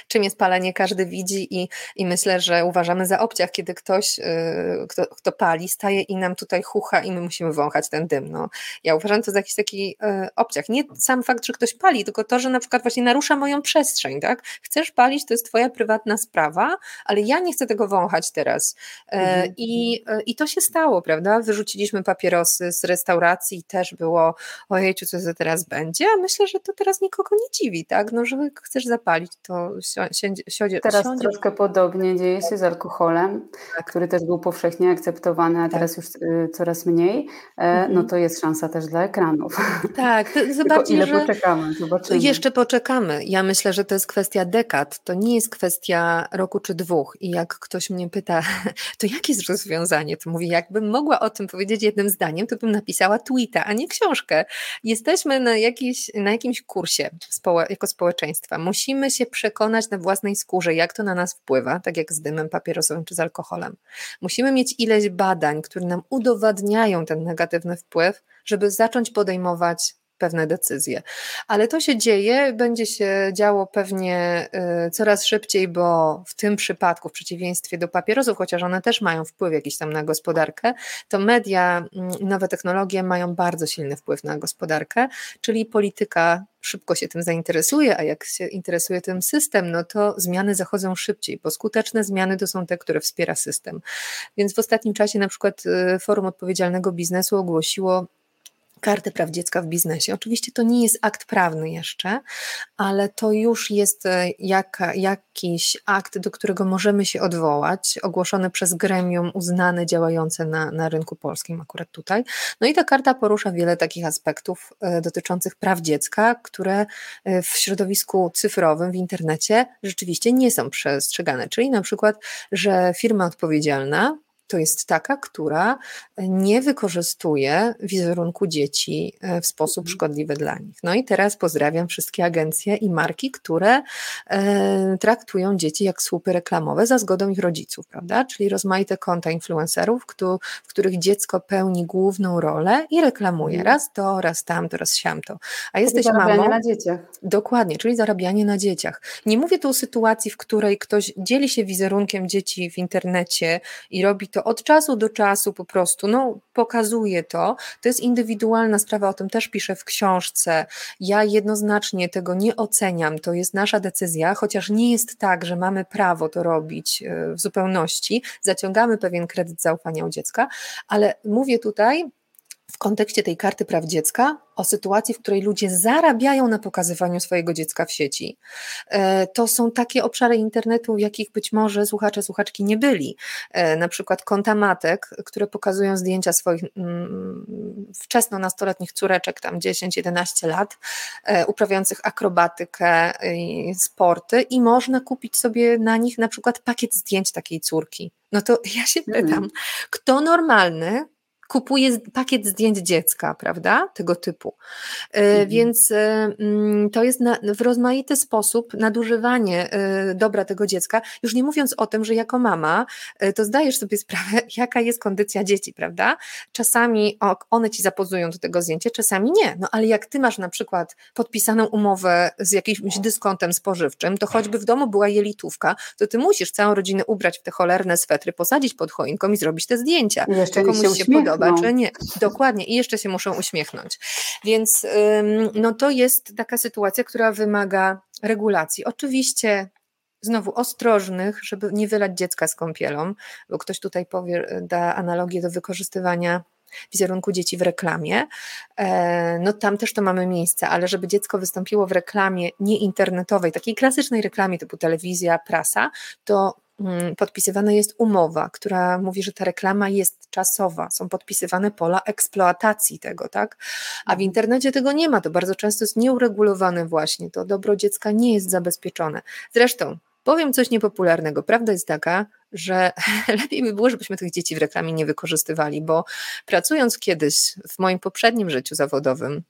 czym jest palenie, każdy widzi i, i myślę, że uważamy za obciach, kiedy ktoś, e, kto, kto pali, staje i nam tutaj chucha i my musimy wąchać ten dym. No. Ja uważam to za jakiś taki e, obciach. Nie sam fakt, że ktoś pali, tylko to, że na przykład właśnie narusza moją przestrzeń, tak? Chcesz palić, to jest twoja prywatna sprawa, ale ja nie chcę tego wąchać teraz. Mhm. I, I to się stało, prawda? Wyrzuciliśmy papierosy z restauracji i też było, ojejciu, co to teraz będzie? A myślę, że to teraz nikogo nie dziwi, tak? No, że chcesz zapalić, to siądzie, siądzie Teraz siądzie. troszkę podobnie dzieje się z alkoholem, tak. który też był powszechnie akceptowany, a tak. teraz już y, coraz mniej, e, no mhm. to jest szansa też dla ekranów. Tak, zobaczcie, ile że poczekamy, zobaczymy. Jeszcze poczekamy. Ja myślę, że to jest kwestia dekad, to nie jest kwestia roku czy dwóch i jak ktoś mnie pyta, to jakie jest rozwiązanie, to mówię, jakbym mogła o tym powiedzieć jednym zdaniem, to bym napisała tweeta, a nie książkę. Jesteśmy na, jakiś, na jakimś kursie jako społeczeństwo, społeczeństwa. Musimy się przekonać na własnej skórze, jak to na nas wpływa, tak jak z dymem papierosowym czy z alkoholem. Musimy mieć ileś badań, które nam udowadniają ten negatywny wpływ, żeby zacząć podejmować pewne decyzje. Ale to się dzieje, będzie się działo pewnie y, coraz szybciej, bo w tym przypadku, w przeciwieństwie do papierosów, chociaż one też mają wpływ jakiś tam na gospodarkę, to media, mm, nowe technologie mają bardzo silny wpływ na gospodarkę, czyli polityka szybko się tym zainteresuje, a jak się interesuje tym system, no to zmiany zachodzą szybciej, bo skuteczne zmiany to są te, które wspiera system. Więc w ostatnim czasie na przykład y, Forum Odpowiedzialnego Biznesu ogłosiło kartę praw dziecka w biznesie. Oczywiście to nie jest akt prawny jeszcze, ale to już jest e, jaka, jakiś akt, do którego możemy się odwołać, ogłoszony przez gremium uznane, działające na, na rynku polskim, akurat tutaj. No i ta karta porusza wiele takich aspektów e, dotyczących praw dziecka, które e, w środowisku cyfrowym, w internecie rzeczywiście nie są przestrzegane. Czyli na przykład, że firma odpowiedzialna to jest taka, która nie wykorzystuje wizerunku dzieci e, w sposób mhm. szkodliwy dla nich. No i teraz pozdrawiam wszystkie agencje i marki, które e, traktują dzieci jak słupy reklamowe za zgodą ich rodziców, prawda? Czyli rozmaite konta influencerów, w których dziecko pełni główną rolę i reklamuje mhm. raz to, raz tamto, raz siamto. A jesteś mamą. na dzieciach. Dokładnie, czyli zarabianie na dzieciach. Nie mówię tu o sytuacji, w której ktoś dzieli się wizerunkiem dzieci w internecie i robi to od czasu do czasu po prostu, no pokazuje to, to jest indywidualna sprawa, o tym też piszę w książce. Ja jednoznacznie tego nie oceniam, to jest nasza decyzja, chociaż nie jest tak, że mamy prawo to robić e, w zupełności, zaciągamy pewien kredyt zaufania u dziecka, ale mówię tutaj w kontekście tej karty praw dziecka o sytuacji, w której ludzie zarabiają na pokazywaniu swojego dziecka w sieci. E, to są takie obszary internetu, w jakich być może słuchacze, słuchaczki nie byli. E, na przykład konta matek, które pokazują zdjęcia swoich mm, wczesno nastoletnich córeczek, tam 10-11 lat, e, uprawiających akrobatykę i sporty i można kupić sobie na nich na przykład pakiet zdjęć takiej córki. No to ja się pytam, mm. kto normalny kupuje pakiet zdjęć dziecka, prawda? Tego typu. E, mhm. Więc e, mm, to jest na, w rozmaity sposób nadużywanie e, dobra tego dziecka, już nie mówiąc o tym, że jako mama to zdajesz sobie sprawę, jaka jest kondycja dzieci, prawda? Czasami one ci zapozują do tego zdjęcia, czasami nie. No ale jak ty masz na przykład podpisaną umowę z jakimś dyskontem spożywczym, to choćby w domu była jelitówka, to ty musisz całą rodzinę ubrać w te cholerne swetry, posadzić pod choinką i zrobić te zdjęcia. I jeszcze komuś się, się podoba zobaczenie. Dokładnie. I jeszcze się muszą uśmiechnąć. Więc no to jest taka sytuacja, która wymaga regulacji. Oczywiście znowu ostrożnych, żeby nie wylać dziecka z kąpielą, bo ktoś tutaj powie, da analogię do wykorzystywania wizerunku dzieci w reklamie, e, no tam też to mamy miejsce, ale żeby dziecko wystąpiło w reklamie nie internetowej, takiej klasycznej reklamie typu telewizja, prasa, to podpisywana jest umowa, która mówi, że ta reklama jest czasowa, są podpisywane pola eksploatacji tego, tak? A w mhm. internecie tego nie ma, to bardzo często jest nieuregulowane właśnie, to dobro dziecka nie jest zabezpieczone. Zresztą Powiem coś niepopularnego. Prawda jest taka, że lepiej by było, żebyśmy tych dzieci w reklamie nie wykorzystywali, bo pracując kiedyś w moim poprzednim życiu zawodowym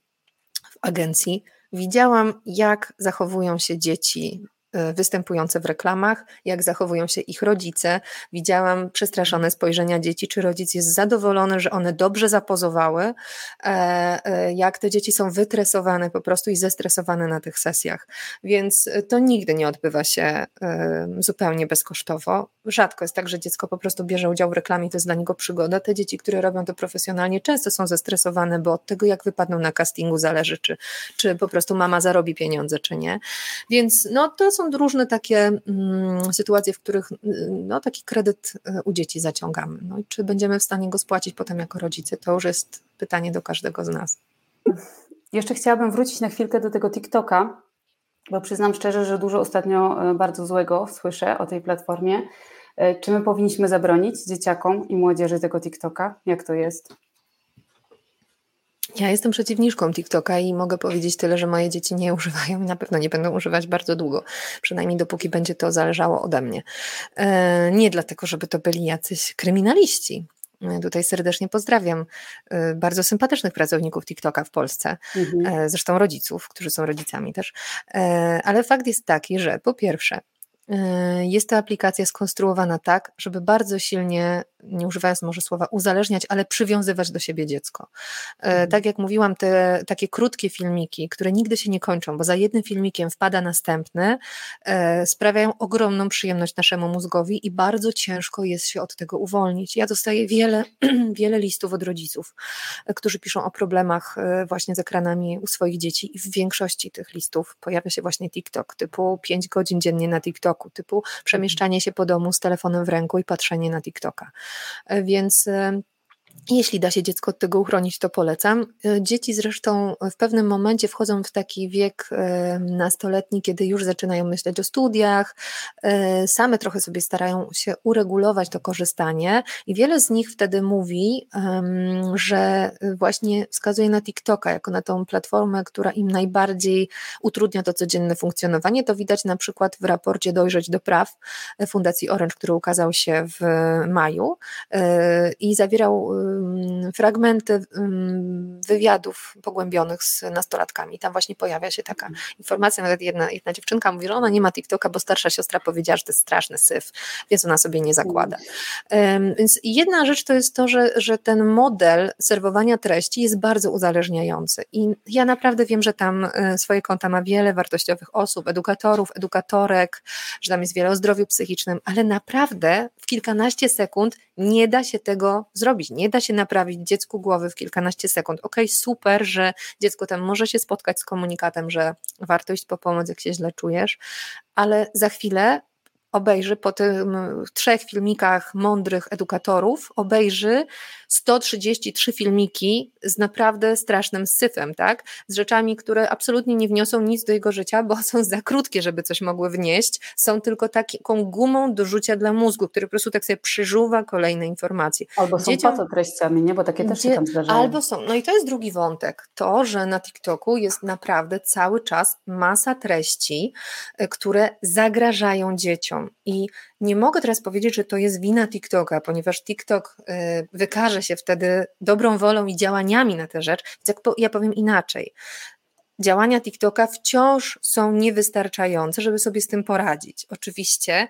w agencji, widziałam, jak zachowują się dzieci występujące w reklamach, jak zachowują się ich rodzice. Widziałam przestraszone spojrzenia dzieci, czy rodzic jest zadowolony, że one dobrze zapozowały, e, e, jak te dzieci są wytresowane po prostu i zestresowane na tych sesjach. Więc to nigdy nie odbywa się zupełnie bezkosztowo. Rzadko jest tak, że dziecko po prostu bierze udział w reklamie, to jest dla niego przygoda. Te dzieci, które robią to profesjonalnie, często są zestresowane, bo od tego, jak wypadną na castingu, zależy, czy, czy po prostu mama zarobi pieniądze, czy nie. Więc no, to są różne takie mm, sytuacje, w których mm, no, taki kredyt e, u dzieci zaciągamy. No i czy będziemy w stanie go spłacić potem jako rodzice, to już jest pytanie do każdego z nas. Jeszcze chciałabym wrócić na chwilkę do tego TikToka, bo przyznam szczerze, że dużo ostatnio e, bardzo złego słyszę o tej platformie. E, czy my powinniśmy zabronić dzieciakom i młodzieży tego TikToka? Jak to jest? Ja jestem przeciwniczką TikToka i mogę powiedzieć tyle, że moje dzieci nie używają i na pewno nie będą używać bardzo długo, przynajmniej dopóki będzie to zależało ode mnie. E, nie dlatego, żeby to byli jacyś kryminaliści. E, tutaj serdecznie pozdrawiam e, bardzo sympatycznych pracowników TikToka w Polsce, mhm. zresztą rodziców, którzy są rodzicami też. Ale fakt jest taki, że po pierwsze, jest ta aplikacja skonstruowana tak, żeby bardzo silnie nie używając może słowa uzależniać, ale przywiązywać do siebie dziecko. E, mhm. Tak jak mówiłam, te takie krótkie filmiki, które nigdy się nie kończą, bo za jednym filmikiem wpada następny, e, sprawiają ogromną przyjemność naszemu mózgowi i bardzo ciężko jest się od tego uwolnić. Ja dostaję wiele, wiele listów od rodziców, e, którzy piszą o problemach właśnie z ekranami u swoich dzieci i w większości tych listów pojawia się właśnie TikTok, typu 5 godzin dziennie na TikToku, typu przemieszczanie się po domu z telefonem w ręku i patrzenie na TikToka. Więc jeśli da się dziecko od tego uchronić, to polecam. E, dzieci zresztą w pewnym momencie wchodzą w taki wiek e, nastoletni, kiedy już zaczynają myśleć o studiach, e, same trochę sobie starają się uregulować to korzystanie i wiele z nich wtedy mówi, że właśnie wskazuje na TikToka jako na tą platformę, która im najbardziej utrudnia to codzienne funkcjonowanie. To widać na przykład w raporcie Dojrzeć do Praw Fundacji Orange, który ukazał się w maju i zawierał fragmenty wywiadów pogłębionych z nastolatkami. Tam właśnie pojawia się taka mhm. informacja, nawet jedna, jedna dziewczynka mówi, że ona nie ma TikToka, bo starsza siostra powiedziała, że to jest straszny syf, więc ona sobie nie zakłada. Więc jedna rzecz to jest to, że, że ten model serwowania treści jest bardzo uzależniający i ja naprawdę wiem, że tam e, swoje konta ma wiele wartościowych osób, edukatorów, edukatorek, że tam jest wiele o zdrowiu psychicznym, ale naprawdę w kilkanaście sekund nie da się tego zrobić, nie da się naprawić dziecku głowy w kilkanaście sekund. Ok, super, że dziecko tam może się spotkać z komunikatem, że warto iść po pomoc, jak się źle czujesz, ale za chwilę obejrzy po tych trzech filmikach mądrych edukatorów, obejrzy 133 filmiki z naprawdę strasznym syfem, tak? Z rzeczami, które absolutnie nie wniosą nic do jego życia, bo są za krótkie, żeby coś mogły wnieść, są tylko taką gumą do rzucia dla mózgu, który po prostu tak sobie przyżuwa kolejne informacje. Albo są Dzieciom... treściami, nie? Bo takie też się tam zdarzają. Albo są. No i to jest drugi wątek. To, że na TikToku jest naprawdę cały czas masa treści, y, które zagrażają dzieciom i nie mogę teraz powiedzieć, że to jest wina TikToka, ponieważ TikTok y, wykaże się wtedy dobrą wolą i działaniami na tę rzecz. Więc ja powiem inaczej. Działania TikToka wciąż są niewystarczające, żeby sobie z tym poradzić. Oczywiście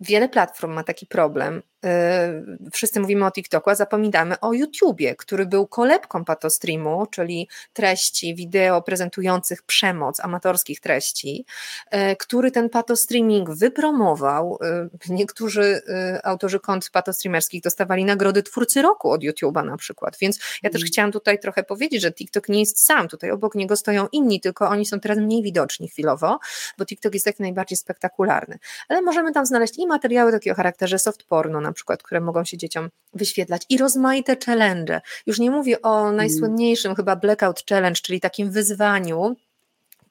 wiele platform ma taki problem wszyscy mówimy o TikToku, a zapominamy o YouTubie, który był kolebką patostreamu, czyli treści wideo prezentujących przemoc, amatorskich treści, yy, który ten patostreaming wypromował. Yy, niektórzy autorzy kont patostreamerskich dostawali nagrody twórcy roku od YouTube'a na przykład, więc ja też mm. chciałam tutaj trochę powiedzieć, że TikTok nie jest sam, tutaj obok niego stoją inni, tylko oni są teraz mniej widoczni chwilowo, bo TikTok jest jak najbardziej spektakularny, ale możemy tam znaleźć i materiały takie o charakterze soft porno na przykład, które mogą się dzieciom wyświetlać i rozmaite challenge. Już nie mówię o mm. najsłynniejszym chyba Blackout Challenge, czyli takim wyzwaniu,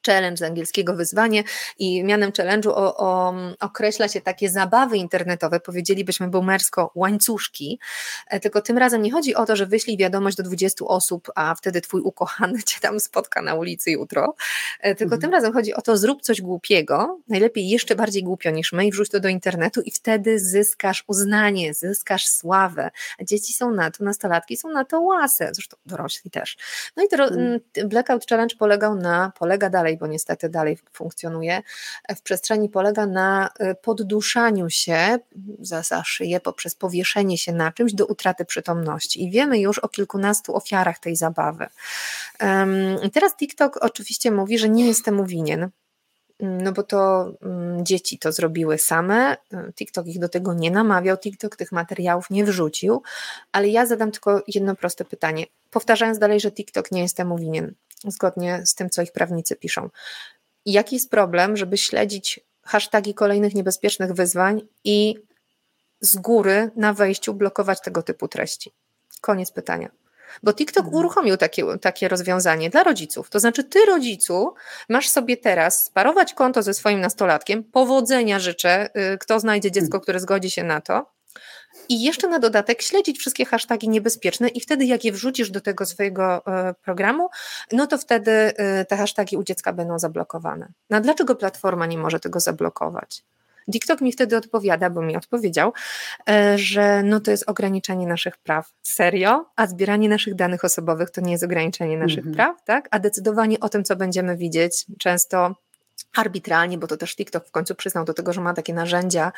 challenge z angielskiego wyzwanie i mianem challenge'u o, o, określa się takie zabawy internetowe, powiedzielibyśmy boomersko łańcuszki, e, tylko tym razem nie chodzi o to, że wyślij wiadomość do 20 osób, a wtedy twój ukochany cię tam spotka na ulicy jutro, e, tylko mhm. tym razem chodzi o to, zrób coś głupiego, najlepiej jeszcze bardziej głupio niż my i wrzuć to do internetu i wtedy zyskasz uznanie, zyskasz sławę. Dzieci są na to, nastolatki są na to łase, zresztą dorośli też. No i to, mhm. Blackout Challenge polegał na, polega dalej dalej, bo niestety dalej funkcjonuje, w przestrzeni polega na y, podduszaniu się za, za szyję poprzez powieszenie się na czymś do utraty przytomności. I wiemy już o kilkunastu ofiarach tej zabawy. I teraz TikTok oczywiście mówi, że nie jest temu winien, no bo to mm, dzieci to zrobiły same, TikTok ich do tego nie namawiał, TikTok tych materiałów nie wrzucił, ale ja zadam tylko jedno proste pytanie, powtarzając dalej, że TikTok nie jest temu winien zgodnie z tym, co ich prawnicy piszą. Jaki jest problem, żeby śledzić hasztagi kolejnych niebezpiecznych wyzwań i z góry na wejściu blokować tego typu treści? Koniec pytania. Bo TikTok mhm. uruchomił takie, takie rozwiązanie dla rodziców. To znaczy, ty, rodzicu, masz sobie teraz sparować konto ze swoim nastolatkiem. Powodzenia życzę, y, kto znajdzie dziecko, które zgodzi się na to i jeszcze na dodatek śledzić wszystkie hasztagi niebezpieczne i wtedy jak je wrzucisz do tego swojego e, programu, no to wtedy e, te hasztagi u dziecka będą zablokowane. No dlaczego platforma nie może tego zablokować? TikTok mi wtedy odpowiada, bo mi odpowiedział, e, że no to jest ograniczenie naszych praw. Serio? A zbieranie naszych danych osobowych to nie jest ograniczenie naszych -hmm. praw, tak? A decydowanie o tym, co będziemy widzieć, często arbitralnie, bo to też TikTok w końcu przyznał do tego, że ma takie narzędzia,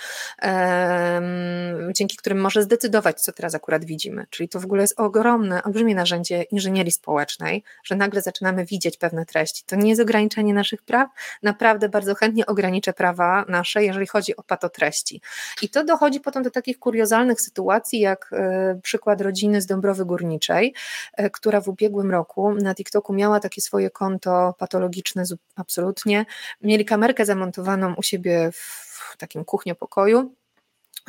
dzięki którym może zdecydować, co teraz akurat widzimy. Czyli to w ogóle jest ogromne, olbrzymie narzędzie inżynierii społecznej, że nagle zaczynamy widzieć pewne treści. To nie jest ograniczenie naszych praw, naprawdę bardzo chętnie ograniczę prawa nasze, jeżeli chodzi o patotreści. I to dochodzi potem do takich kuriozalnych sytuacji, jak e, przykład rodziny z Dąbrowy Górniczej, e, która w ubiegłym roku na TikToku miała takie swoje konto patologiczne absolutnie, mieli kamerkę zamontowaną u siebie w takim kuchniopokoju.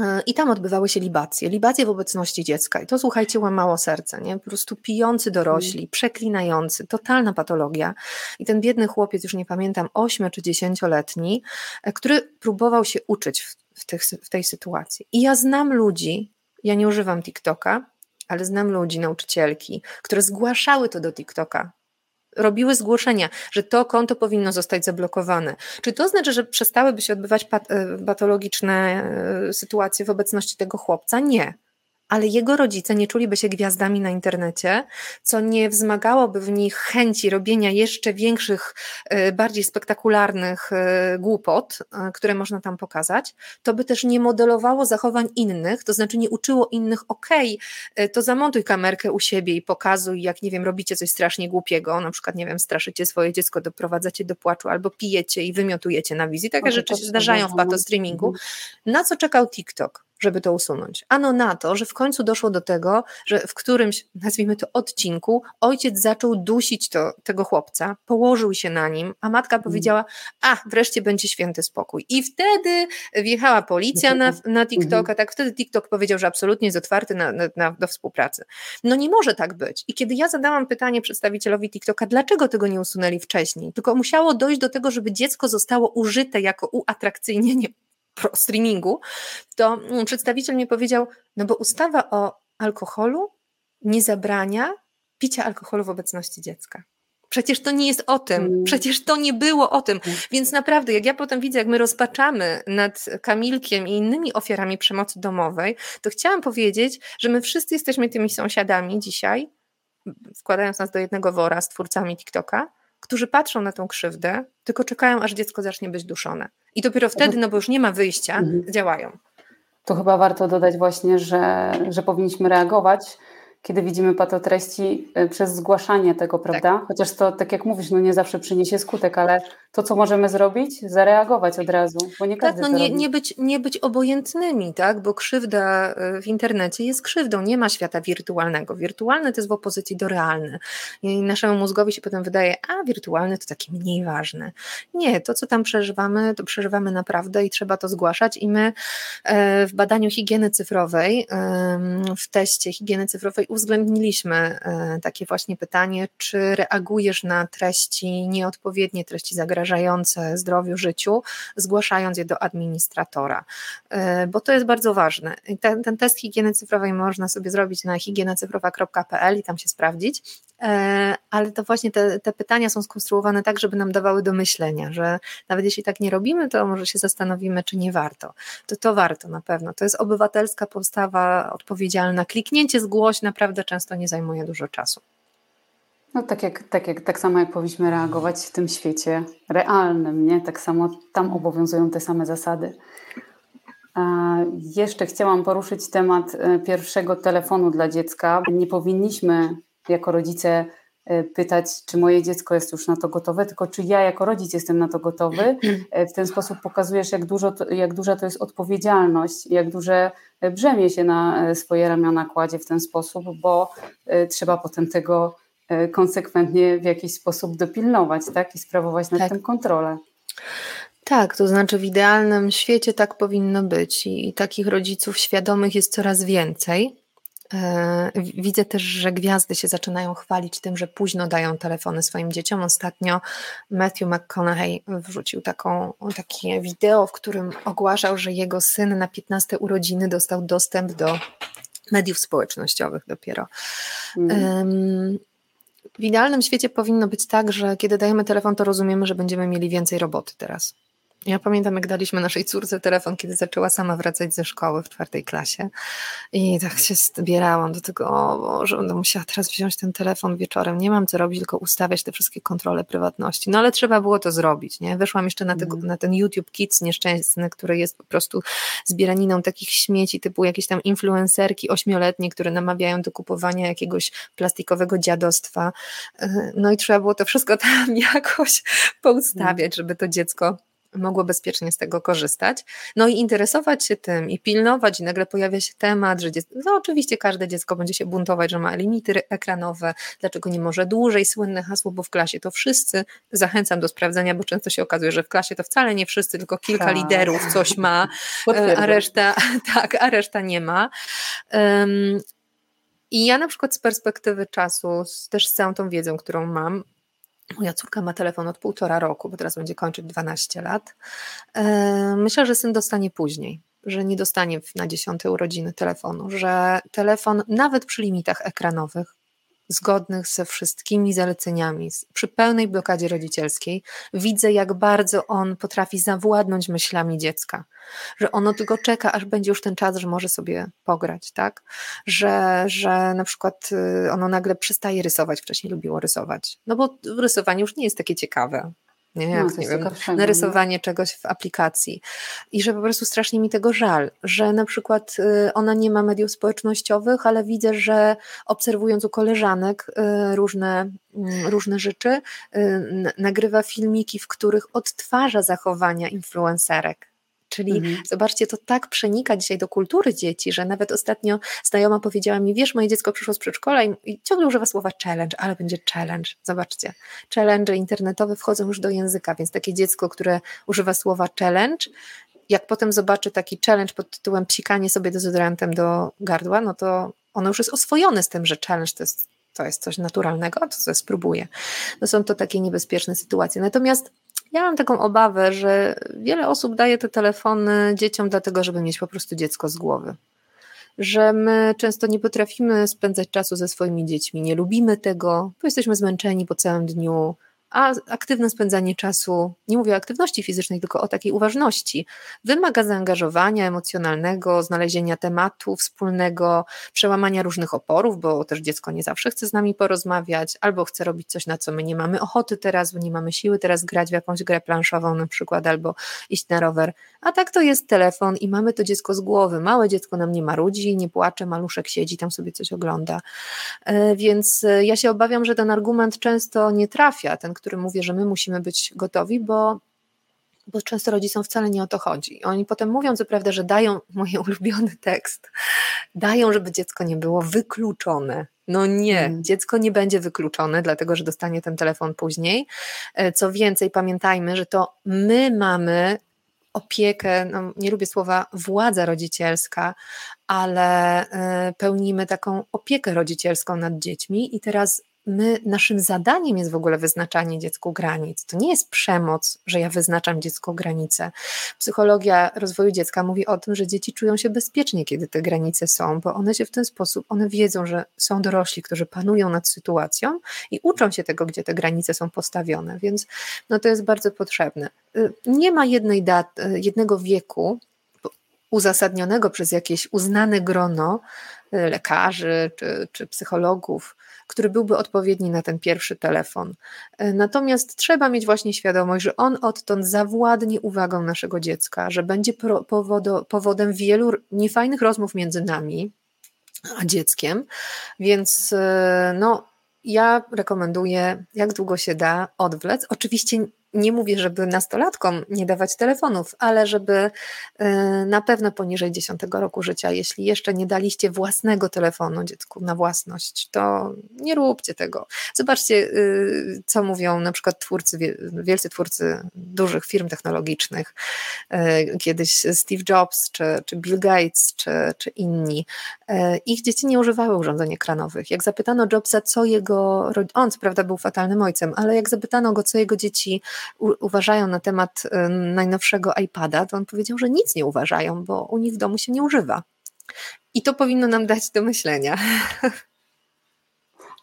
E, I tam odbywały się libacje, libacje w obecności dziecka. I to słuchajcie, łamało serce, nie? Po prostu pijący dorośli, mm. przeklinający, totalna patologia. I ten biedny chłopiec, już nie pamiętam, 8 czy 10-letni, e, który próbował się uczyć w, w, tych, w tej sytuacji. I ja znam ludzi, ja nie używam TikToka, ale znam ludzi, nauczycielki, które zgłaszały to do TikToka, robiły zgłoszenia, że to konto powinno zostać zablokowane. Czy to znaczy, że przestałyby się odbywać e, patologiczne e, sytuacje w obecności tego chłopca? Nie ale jego rodzice nie czuliby się gwiazdami na internecie, co nie wzmagałoby w nich chęci robienia jeszcze większych, e, bardziej spektakularnych e, głupot, e, które można tam pokazać, to by też nie modelowało zachowań innych, to znaczy nie uczyło innych, okej, okay, to zamontuj kamerkę u siebie i pokazuj, jak nie wiem, robicie coś strasznie głupiego, na przykład, nie wiem, straszycie swoje dziecko, doprowadzacie do płaczu albo pijecie i wymiotujecie na wizji. Takie rzeczy się zdarzają w patostreamingu. Mhm. Na co czekał TikTok? Żeby to usunąć. Ano na to, że w końcu doszło do tego, że w którymś, nazwijmy to odcinku, ojciec zaczął dusić to, tego chłopca, położył się na nim, a matka mm. powiedziała, a wreszcie będzie święty spokój. I wtedy wjechała policja na, na TikToka, mhm. tak wtedy TikTok powiedział, że absolutnie jest otwarty na, na, na, do współpracy. No nie może tak być. I kiedy ja zadałam pytanie przedstawicielowi TikToka, dlaczego tego nie usunęli wcześniej, tylko musiało dojść do tego, żeby dziecko zostało użyte jako uatrakcyjnienie streamingu, to mm, przedstawiciel mi powiedział, no bo ustawa o alkoholu nie zabrania picia alkoholu w obecności dziecka. Przecież to nie jest o tym, mm. przecież to nie było o tym. Mm. Więc naprawdę, jak ja potem widzę, jak my rozpaczamy nad Kamilkiem i innymi ofiarami przemocy domowej, to chciałam powiedzieć, że my wszyscy jesteśmy tymi sąsiadami dzisiaj, wkładając nas do jednego wora z twórcami TikToka, którzy patrzą na tą krzywdę, tylko czekają, aż dziecko zacznie być duszone. I dopiero wtedy, no bo już nie ma wyjścia, mhm. działają. Tu chyba warto dodać właśnie, że, że powinniśmy reagować kiedy widzimy patotreści y, przez zgłaszanie tego, tak. prawda? Tak. Chociaż to, tak jak mówisz, no nie zawsze przyniesie skutek, ale to, co możemy zrobić, zareagować od razu, bo nie każdy Tak, no nie, nie, być, nie być obojętnymi, tak? Bo krzywda y, w internecie jest krzywdą, nie ma świata wirtualnego. Wirtualny to jest w opozycji do realny. I naszemu mózgowi się potem wydaje, a wirtualny to taki mniej ważny. Nie, to co tam przeżywamy, to przeżywamy naprawdę i trzeba to zgłaszać i my e, w badaniu higieny cyfrowej, w teście higieny cyfrowej uwzględniliśmy e, takie właśnie pytanie, czy reagujesz na treści nieodpowiednie, treści zagrażające zdrowiu, życiu, zgłaszając je do administratora, e, bo to jest bardzo ważne. Ten, ten test higieny cyfrowej można sobie zrobić na higienacyfrowa.pl i tam się sprawdzić, e, ale to właśnie te, te pytania są skonstruowane tak, żeby nam dawały do myślenia, że nawet jeśli tak nie robimy, to może się zastanowimy, czy nie warto. To to warto na pewno. To jest obywatelska postawa odpowiedzialna. Kliknięcie zgłoś naprawdę często nie zajmuje dużo czasu. No tak, jak, tak, jak, tak samo jak powinniśmy reagować w tym świecie realnym, nie? Tak samo tam obowiązują te same zasady. A jeszcze chciałam poruszyć temat e, pierwszego telefonu dla dziecka. Nie powinniśmy jako rodzice pytać, czy moje dziecko jest już na to gotowe, tylko czy ja jako rodzic jestem na to gotowy. E, w ten sposób pokazujesz, jak, dużo to, jak duża to jest odpowiedzialność, jak duże brzemię się na e, swoje ramiona kładzie w ten sposób, bo trzeba potem tego konsekwentnie w jakiś sposób dopilnować tak? i sprawować nad tak. tym kontrolę. Tak, to znaczy w idealnym świecie tak powinno być i takich rodziców świadomych jest coraz więcej. E, widzę też, że gwiazdy się zaczynają chwalić tym, że późno dają telefony swoim dzieciom. Ostatnio Matthew McConaughey wrzucił taką, takie wideo, w którym ogłaszał, że jego syn na 15 urodziny dostał dostęp do mediów społecznościowych dopiero. Mm. W idealnym świecie powinno być tak, że kiedy dajemy telefon, to rozumiemy, że będziemy mieli więcej roboty teraz. Ja pamiętam, jak daliśmy naszej córce telefon, kiedy zaczęła sama wracać ze szkoły w czwartej klasie. I tak się zbierałam do tego, o Boże, będę musiała teraz wziąć ten telefon wieczorem. Nie mam co robić, tylko ustawiać te wszystkie kontrole prywatności. No ale trzeba było to zrobić, nie? Weszłam jeszcze na, tego, mm. na ten YouTube Kids nieszczęsny, który jest po prostu zbieraniną takich śmieci, typu jakieś tam influencerki ośmioletnie, które namawiają do kupowania jakiegoś plastikowego dziadostwa. No i trzeba było to wszystko tam jakoś poustawiać, żeby to dziecko mogło bezpiecznie z tego korzystać. No i interesować się tym i pilnować, i nagle pojawia się temat, że dziecko, no oczywiście każde dziecko będzie się buntować, że ma limity ekranowe, dlaczego nie może dłużej, słynne hasło, bo w klasie to wszyscy. Zachęcam do sprawdzenia, bo często się okazuje, że w klasie to wcale nie wszyscy, tylko kilka tak. liderów coś ma, a reszta, tak, a reszta nie ma. Um, i ja na przykład z perspektywy czasu, też z całą tą wiedzą, którą mam, Moja córka ma telefon od półtora roku, bo teraz będzie kończyć 12 lat. E, myślę, że syn dostanie później, że nie dostanie na dziesiąte urodziny telefonu, że telefon nawet przy limitach ekranowych zgodnych ze wszystkimi zaleceniami, przy pełnej blokadzie rodzicielskiej, widzę, jak bardzo on potrafi zawładnąć myślami dziecka, że ono tylko czeka, aż będzie już ten czas, że może sobie pograć, tak? Że, że na przykład y, ono nagle przestaje rysować, wcześniej lubiło rysować, no bo rysowanie już nie jest takie ciekawe, nie, jak, no, nie wiem, narysowanie czegoś w aplikacji. I że po prostu strasznie mi tego żal, że na przykład y, ona nie ma mediów społecznościowych, ale widzę, że obserwując u koleżanek y, różne, mm, różne rzeczy, y, nagrywa filmiki, w których odtwarza zachowania influencerek Czyli mhm. zobaczcie, to tak przenika dzisiaj do kultury dzieci, że nawet ostatnio znajoma powiedziała mi, wiesz, moje dziecko przyszło z przedszkola i, ciągle używa słowa challenge, ale będzie challenge. Zobaczcie, challenge internetowe wchodzą już do języka, więc takie dziecko, które używa słowa challenge, jak potem zobaczy taki challenge pod tytułem psikanie sobie dezodorantem do gardła, no to ono już jest oswojone z tym, że challenge to jest, to jest coś naturalnego, to co spróbuję. No są to takie niebezpieczne sytuacje. Natomiast ja mam taką obawę, że wiele osób daje te telefony dzieciom dlatego, żeby mieć po prostu dziecko z głowy. Że my często nie potrafimy spędzać czasu ze swoimi dziećmi, nie lubimy tego, bo jesteśmy zmęczeni po całym dniu, a aktywne spędzanie czasu, nie mówię o aktywności fizycznej, tylko o takiej uważności, wymaga zaangażowania emocjonalnego, znalezienia tematu wspólnego, przełamania różnych oporów, bo też dziecko nie zawsze chce z nami porozmawiać, albo chce robić coś, na co my nie mamy ochoty teraz, bo nie mamy siły teraz grać w jakąś grę planszową na przykład, albo iść na rower. A tak to jest telefon i mamy to dziecko z głowy. Małe dziecko nam nie marudzi, nie płacze, maluszek siedzi, tam sobie coś ogląda. E, więc e, ja się obawiam, że ten argument często nie trafia, ten, który mówi, że my musimy być gotowi, bo bo często rodzicom wcale nie o to chodzi. Oni potem mówią, co prawda, że dają mój ulubiony tekst, dają, żeby dziecko nie było wykluczone. No nie, hmm. dziecko nie będzie wykluczone, dlatego że dostanie ten telefon później. E, co więcej, pamiętajmy, że to my mamy opiekę, no nie lubię słowa władza rodzicielska, ale e, pełnimy taką opiekę rodzicielską nad dziećmi i teraz my, naszym zadaniem jest w ogóle wyznaczanie dziecku granic. To nie jest przemoc, że ja wyznaczam dziecku granice. Psychologia rozwoju dziecka mówi o tym, że dzieci czują się bezpiecznie, kiedy te granice są, bo one się w ten sposób, one wiedzą, że są dorośli, którzy panują nad sytuacją i uczą się tego, gdzie te granice są postawione, więc no to jest bardzo potrzebne. Y, nie ma jednej dat, y, jednego wieku, uzasadnionego przez jakieś uznane grono y, lekarzy czy, czy psychologów, który byłby odpowiedni na ten pierwszy telefon. E, natomiast trzeba mieć właśnie świadomość, że on odtąd zawładnie uwagą naszego dziecka, że będzie powodem wielu niefajnych rozmów między nami a dzieckiem, więc e, no, ja rekomenduję, jak długo się da, odwlec. Oczywiście nie mówię, żeby nastolatkom nie dawać telefonów, ale żeby y, na pewno poniżej 10 roku życia, jeśli jeszcze nie daliście własnego telefonu dziecku na własność, to nie róbcie tego. Zobaczcie, y, co mówią na przykład twórcy, wielcy twórcy dużych firm technologicznych, y, kiedyś Steve Jobs, czy, czy Bill Gates, czy, czy inni. Ich dzieci nie używały urządzeń ekranowych. Jak zapytano Jobsa, co jego, on co prawda był fatalnym ojcem, ale jak zapytano go, co jego dzieci uważają na temat y, najnowszego iPada, to on powiedział, że nic nie uważają, bo u nich w domu się nie używa. I to powinno nam dać do myślenia.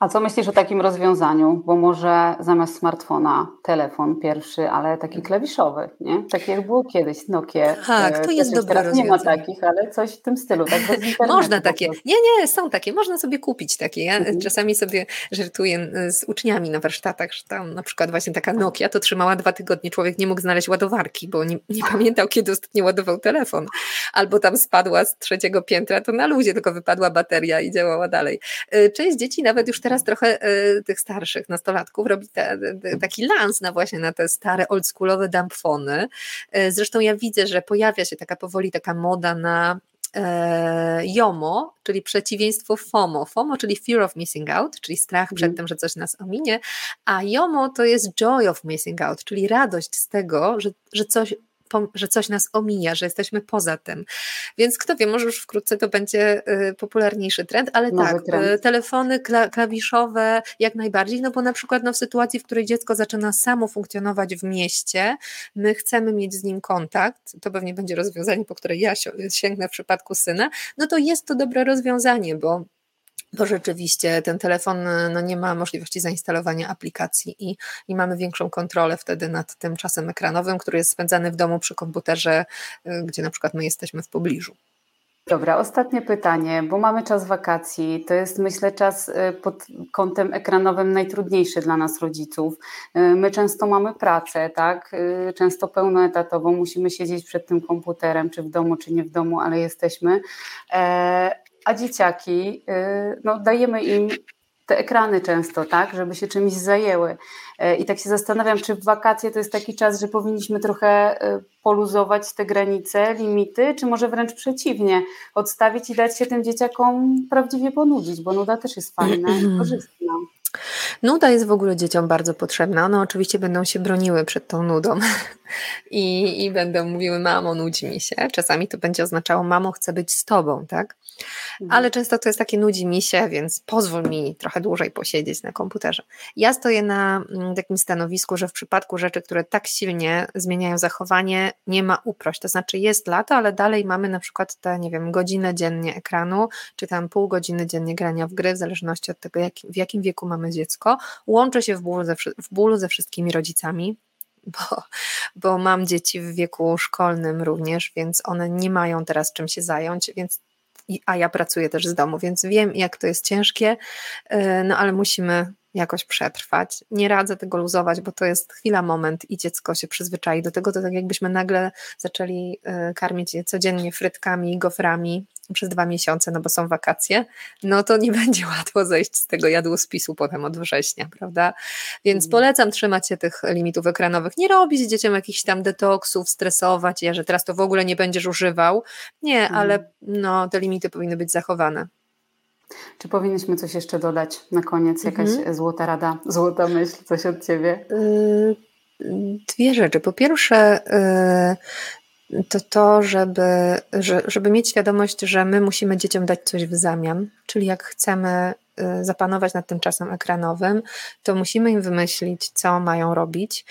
A co myślisz o takim rozwiązaniu? Bo może zamiast smartfona telefon pierwszy, ale taki klawiszowy, nie? Tak jak było kiedyś Nokia. Tak, to jest dobre rozwiązanie. Nie ma takich, ale coś w tym stylu. Tak można takie. Nie, nie, są takie. Można sobie kupić takie. Ja mhm. czasami sobie żartuję z uczniami na warsztatach, że tam na przykład właśnie taka Nokia to trzymała dwa tygodnie. Człowiek nie mógł znaleźć ładowarki, bo nie, nie pamiętał, kiedy ostatnio ładował telefon. Albo tam spadła z trzeciego piętra, to na luzie tylko wypadła bateria i działała dalej. Y, część dzieci nawet już teraz teraz trochę y, tych starszych nastolatków robi te, te, taki lans na właśnie na te stare oldschoolowe dumpfony. Y, zresztą ja widzę, że pojawia się taka powoli taka moda na e, JOMO, czyli przeciwieństwo FOMO. FOMO, czyli Fear of Missing Out, czyli strach przed mm. tym, że coś nas ominie, a JOMO to jest Joy of Missing Out, czyli radość z tego, że, że coś że coś nas omija, że jesteśmy poza tym. Więc kto wie, może już wkrótce to będzie y, popularniejszy trend, ale Nowy tak, trend. Y, telefony klawiszowe jak najbardziej, no bo na przykład no w sytuacji, w której dziecko zaczyna samo funkcjonować w mieście, my chcemy mieć z nim kontakt, to pewnie będzie rozwiązanie, po które ja sięgnę w przypadku syna, no to jest to dobre rozwiązanie, bo bo rzeczywiście ten telefon no, nie ma możliwości zainstalowania aplikacji i, i mamy większą kontrolę wtedy nad tym czasem ekranowym, który jest spędzany w domu przy komputerze, y, gdzie na przykład my jesteśmy w pobliżu. Dobra, ostatnie pytanie, bo mamy czas wakacji. To jest, myślę, czas y, pod kątem ekranowym najtrudniejszy dla nas, rodziców. Y, my często mamy pracę, tak? Często pełnoetatową, musimy siedzieć przed tym komputerem, czy w domu, czy nie w domu, ale jesteśmy. A dzieciaki, y, no, dajemy im te ekrany często, tak, żeby się czymś zajęły. E, I tak się zastanawiam, czy w wakacje to jest taki czas, że powinniśmy trochę y, poluzować te granice, limity, czy może wręcz przeciwnie, odstawić i dać się tym dzieciakom prawdziwie ponudzić, bo nuda też jest fajna i korzystna. Nuda jest w ogóle dzieciom bardzo potrzebna. One oczywiście będą się broniły przed tą nudą i, i będą mówiły, mamo, nudzi mi się. Czasami to będzie oznaczało, mamo, chcę być z tobą, tak? Mhm. Ale często to jest takie nudzi mi się, więc pozwól mi trochę dłużej posiedzieć na komputerze. Ja stoję na mm, takim stanowisku, że w przypadku rzeczy, które tak silnie zmieniają zachowanie, nie ma uprość. To znaczy jest lato, ale dalej mamy na przykład te, nie wiem, godzinę dziennie ekranu, czy tam pół godziny dziennie grania w gry, w zależności od tego, jak, w jakim wieku mamy mamy dziecko, łączę się w bólu ze, w ze wszystkimi rodzicami, bo, bo mam dzieci w wieku szkolnym również, więc one nie mają teraz czym się zająć, więc a ja pracuję też z domu, więc wiem, jak to jest ciężkie, y, no ale musimy jakoś przetrwać. Nie radzę tego luzować, bo to jest chwila, moment i dziecko się przyzwyczai do tego. To tak jakbyśmy nagle zaczęli y, karmić je codziennie frytkami, goframi przez dwa miesiące, no bo są wakacje, no to nie będzie łatwo zejść z tego jadłospisu potem od września, prawda? Więc mhm. polecam trzymać się tych limitów ekranowych, nie robić dzieciom jakichś tam detoksów, stresować je, że teraz to w ogóle nie będziesz używał. Nie, mhm. ale no, te limity powinny być zachowane. Czy powinniśmy coś jeszcze dodać na koniec? Jakaś mhm. złota rada, złota myśl, coś od Ciebie? Y, dwie rzeczy. Po pierwsze, y, to to, żeby, żeby mieć świadomość, że my musimy dzieciom dać coś w zamian, czyli jak chcemy y, zapanować nad tym czasem ekranowym, to musimy im wymyślić, co mają robić,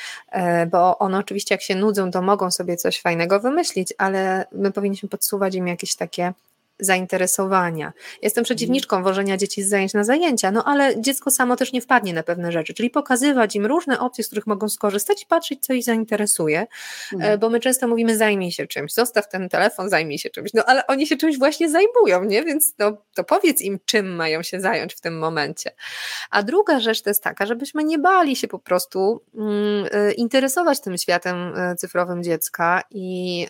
bo one oczywiście jak się nudzą, to mogą sobie coś fajnego wymyślić, ale my powinniśmy podsuwać im jakieś takie zainteresowania. Jestem przeciwniczką wożenia dzieci z zajęć na zajęcia, no ale dziecko samo też nie wpadnie na pewne rzeczy, czyli pokazywać im różne opcje, z których mogą skorzystać i patrzeć, co ich zainteresuje, mhm. bo my często mówimy zajmij się czymś, zostaw ten telefon, zajmij się czymś, no ale oni się czymś właśnie zajmują, nie? Więc no, to powiedz im, czym mają się zająć w tym momencie. A druga rzecz to jest taka, żebyśmy nie bali się po prostu mm, y, interesować tym światem y, cyfrowym dziecka i,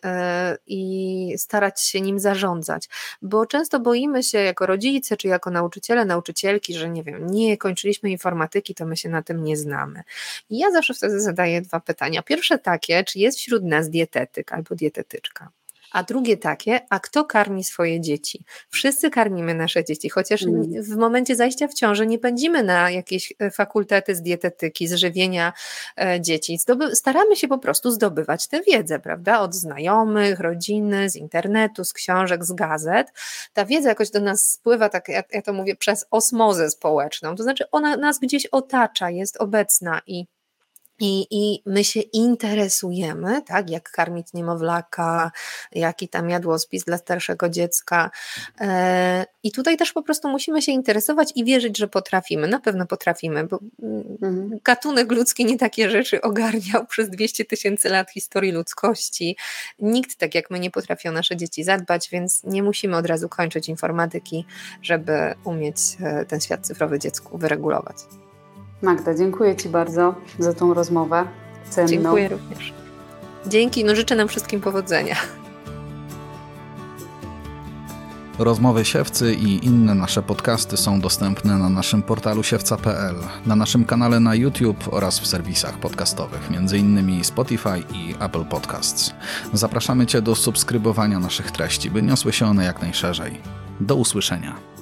i starać się nim zarządzać bo często boimy się jako rodzice, czy jako nauczyciele, nauczycielki, że nie wiem, nie kończyliśmy informatyki, to my się na tym nie znamy. I ja zawsze wtedy zadaję dwa pytania. Pierwsze takie, czy jest wśród nas dietetyk albo dietetyczka? A drugie takie, a kto karmi swoje dzieci? Wszyscy karmimy nasze dzieci, chociaż mm. w momencie zajścia w ciąży nie pędzimy na jakieś e, fakultety z dietetyki, z żywienia e, dzieci. Staramy się po prostu zdobywać tę wiedzę, prawda? Od znajomych, rodziny, z internetu, z książek, z gazet. Ta wiedza jakoś do nas spływa, tak ja, ja to mówię, przez osmozę społeczną. To znaczy ona nas gdzieś otacza, jest obecna i i, I my się interesujemy, tak, jak karmić niemowlaka, jaki tam jadłospis dla starszego dziecka. E, I tutaj też po prostu musimy się interesować i wierzyć, że potrafimy. Na pewno potrafimy, bo mm, mhm. gatunek ludzki nie takie rzeczy ogarniał przez 200 tysięcy lat historii ludzkości. Nikt tak jak my nie potrafi o nasze dzieci zadbać, więc nie musimy od razu kończyć informatyki, żeby umieć e, ten świat cyfrowy dziecku wyregulować. Magda, dziękuję Ci bardzo za tą rozmowę cenną. Dziękuję również. Dzięki, no życzę nam wszystkim powodzenia. Rozmowy Siewcy i inne nasze podcasty są dostępne na naszym portalu siewca.pl, na naszym kanale na YouTube oraz w serwisach podcastowych, m.in. Spotify i Apple Podcasts. Zapraszamy Cię do subskrybowania naszych treści, by niosły się one jak najszerzej. Do usłyszenia.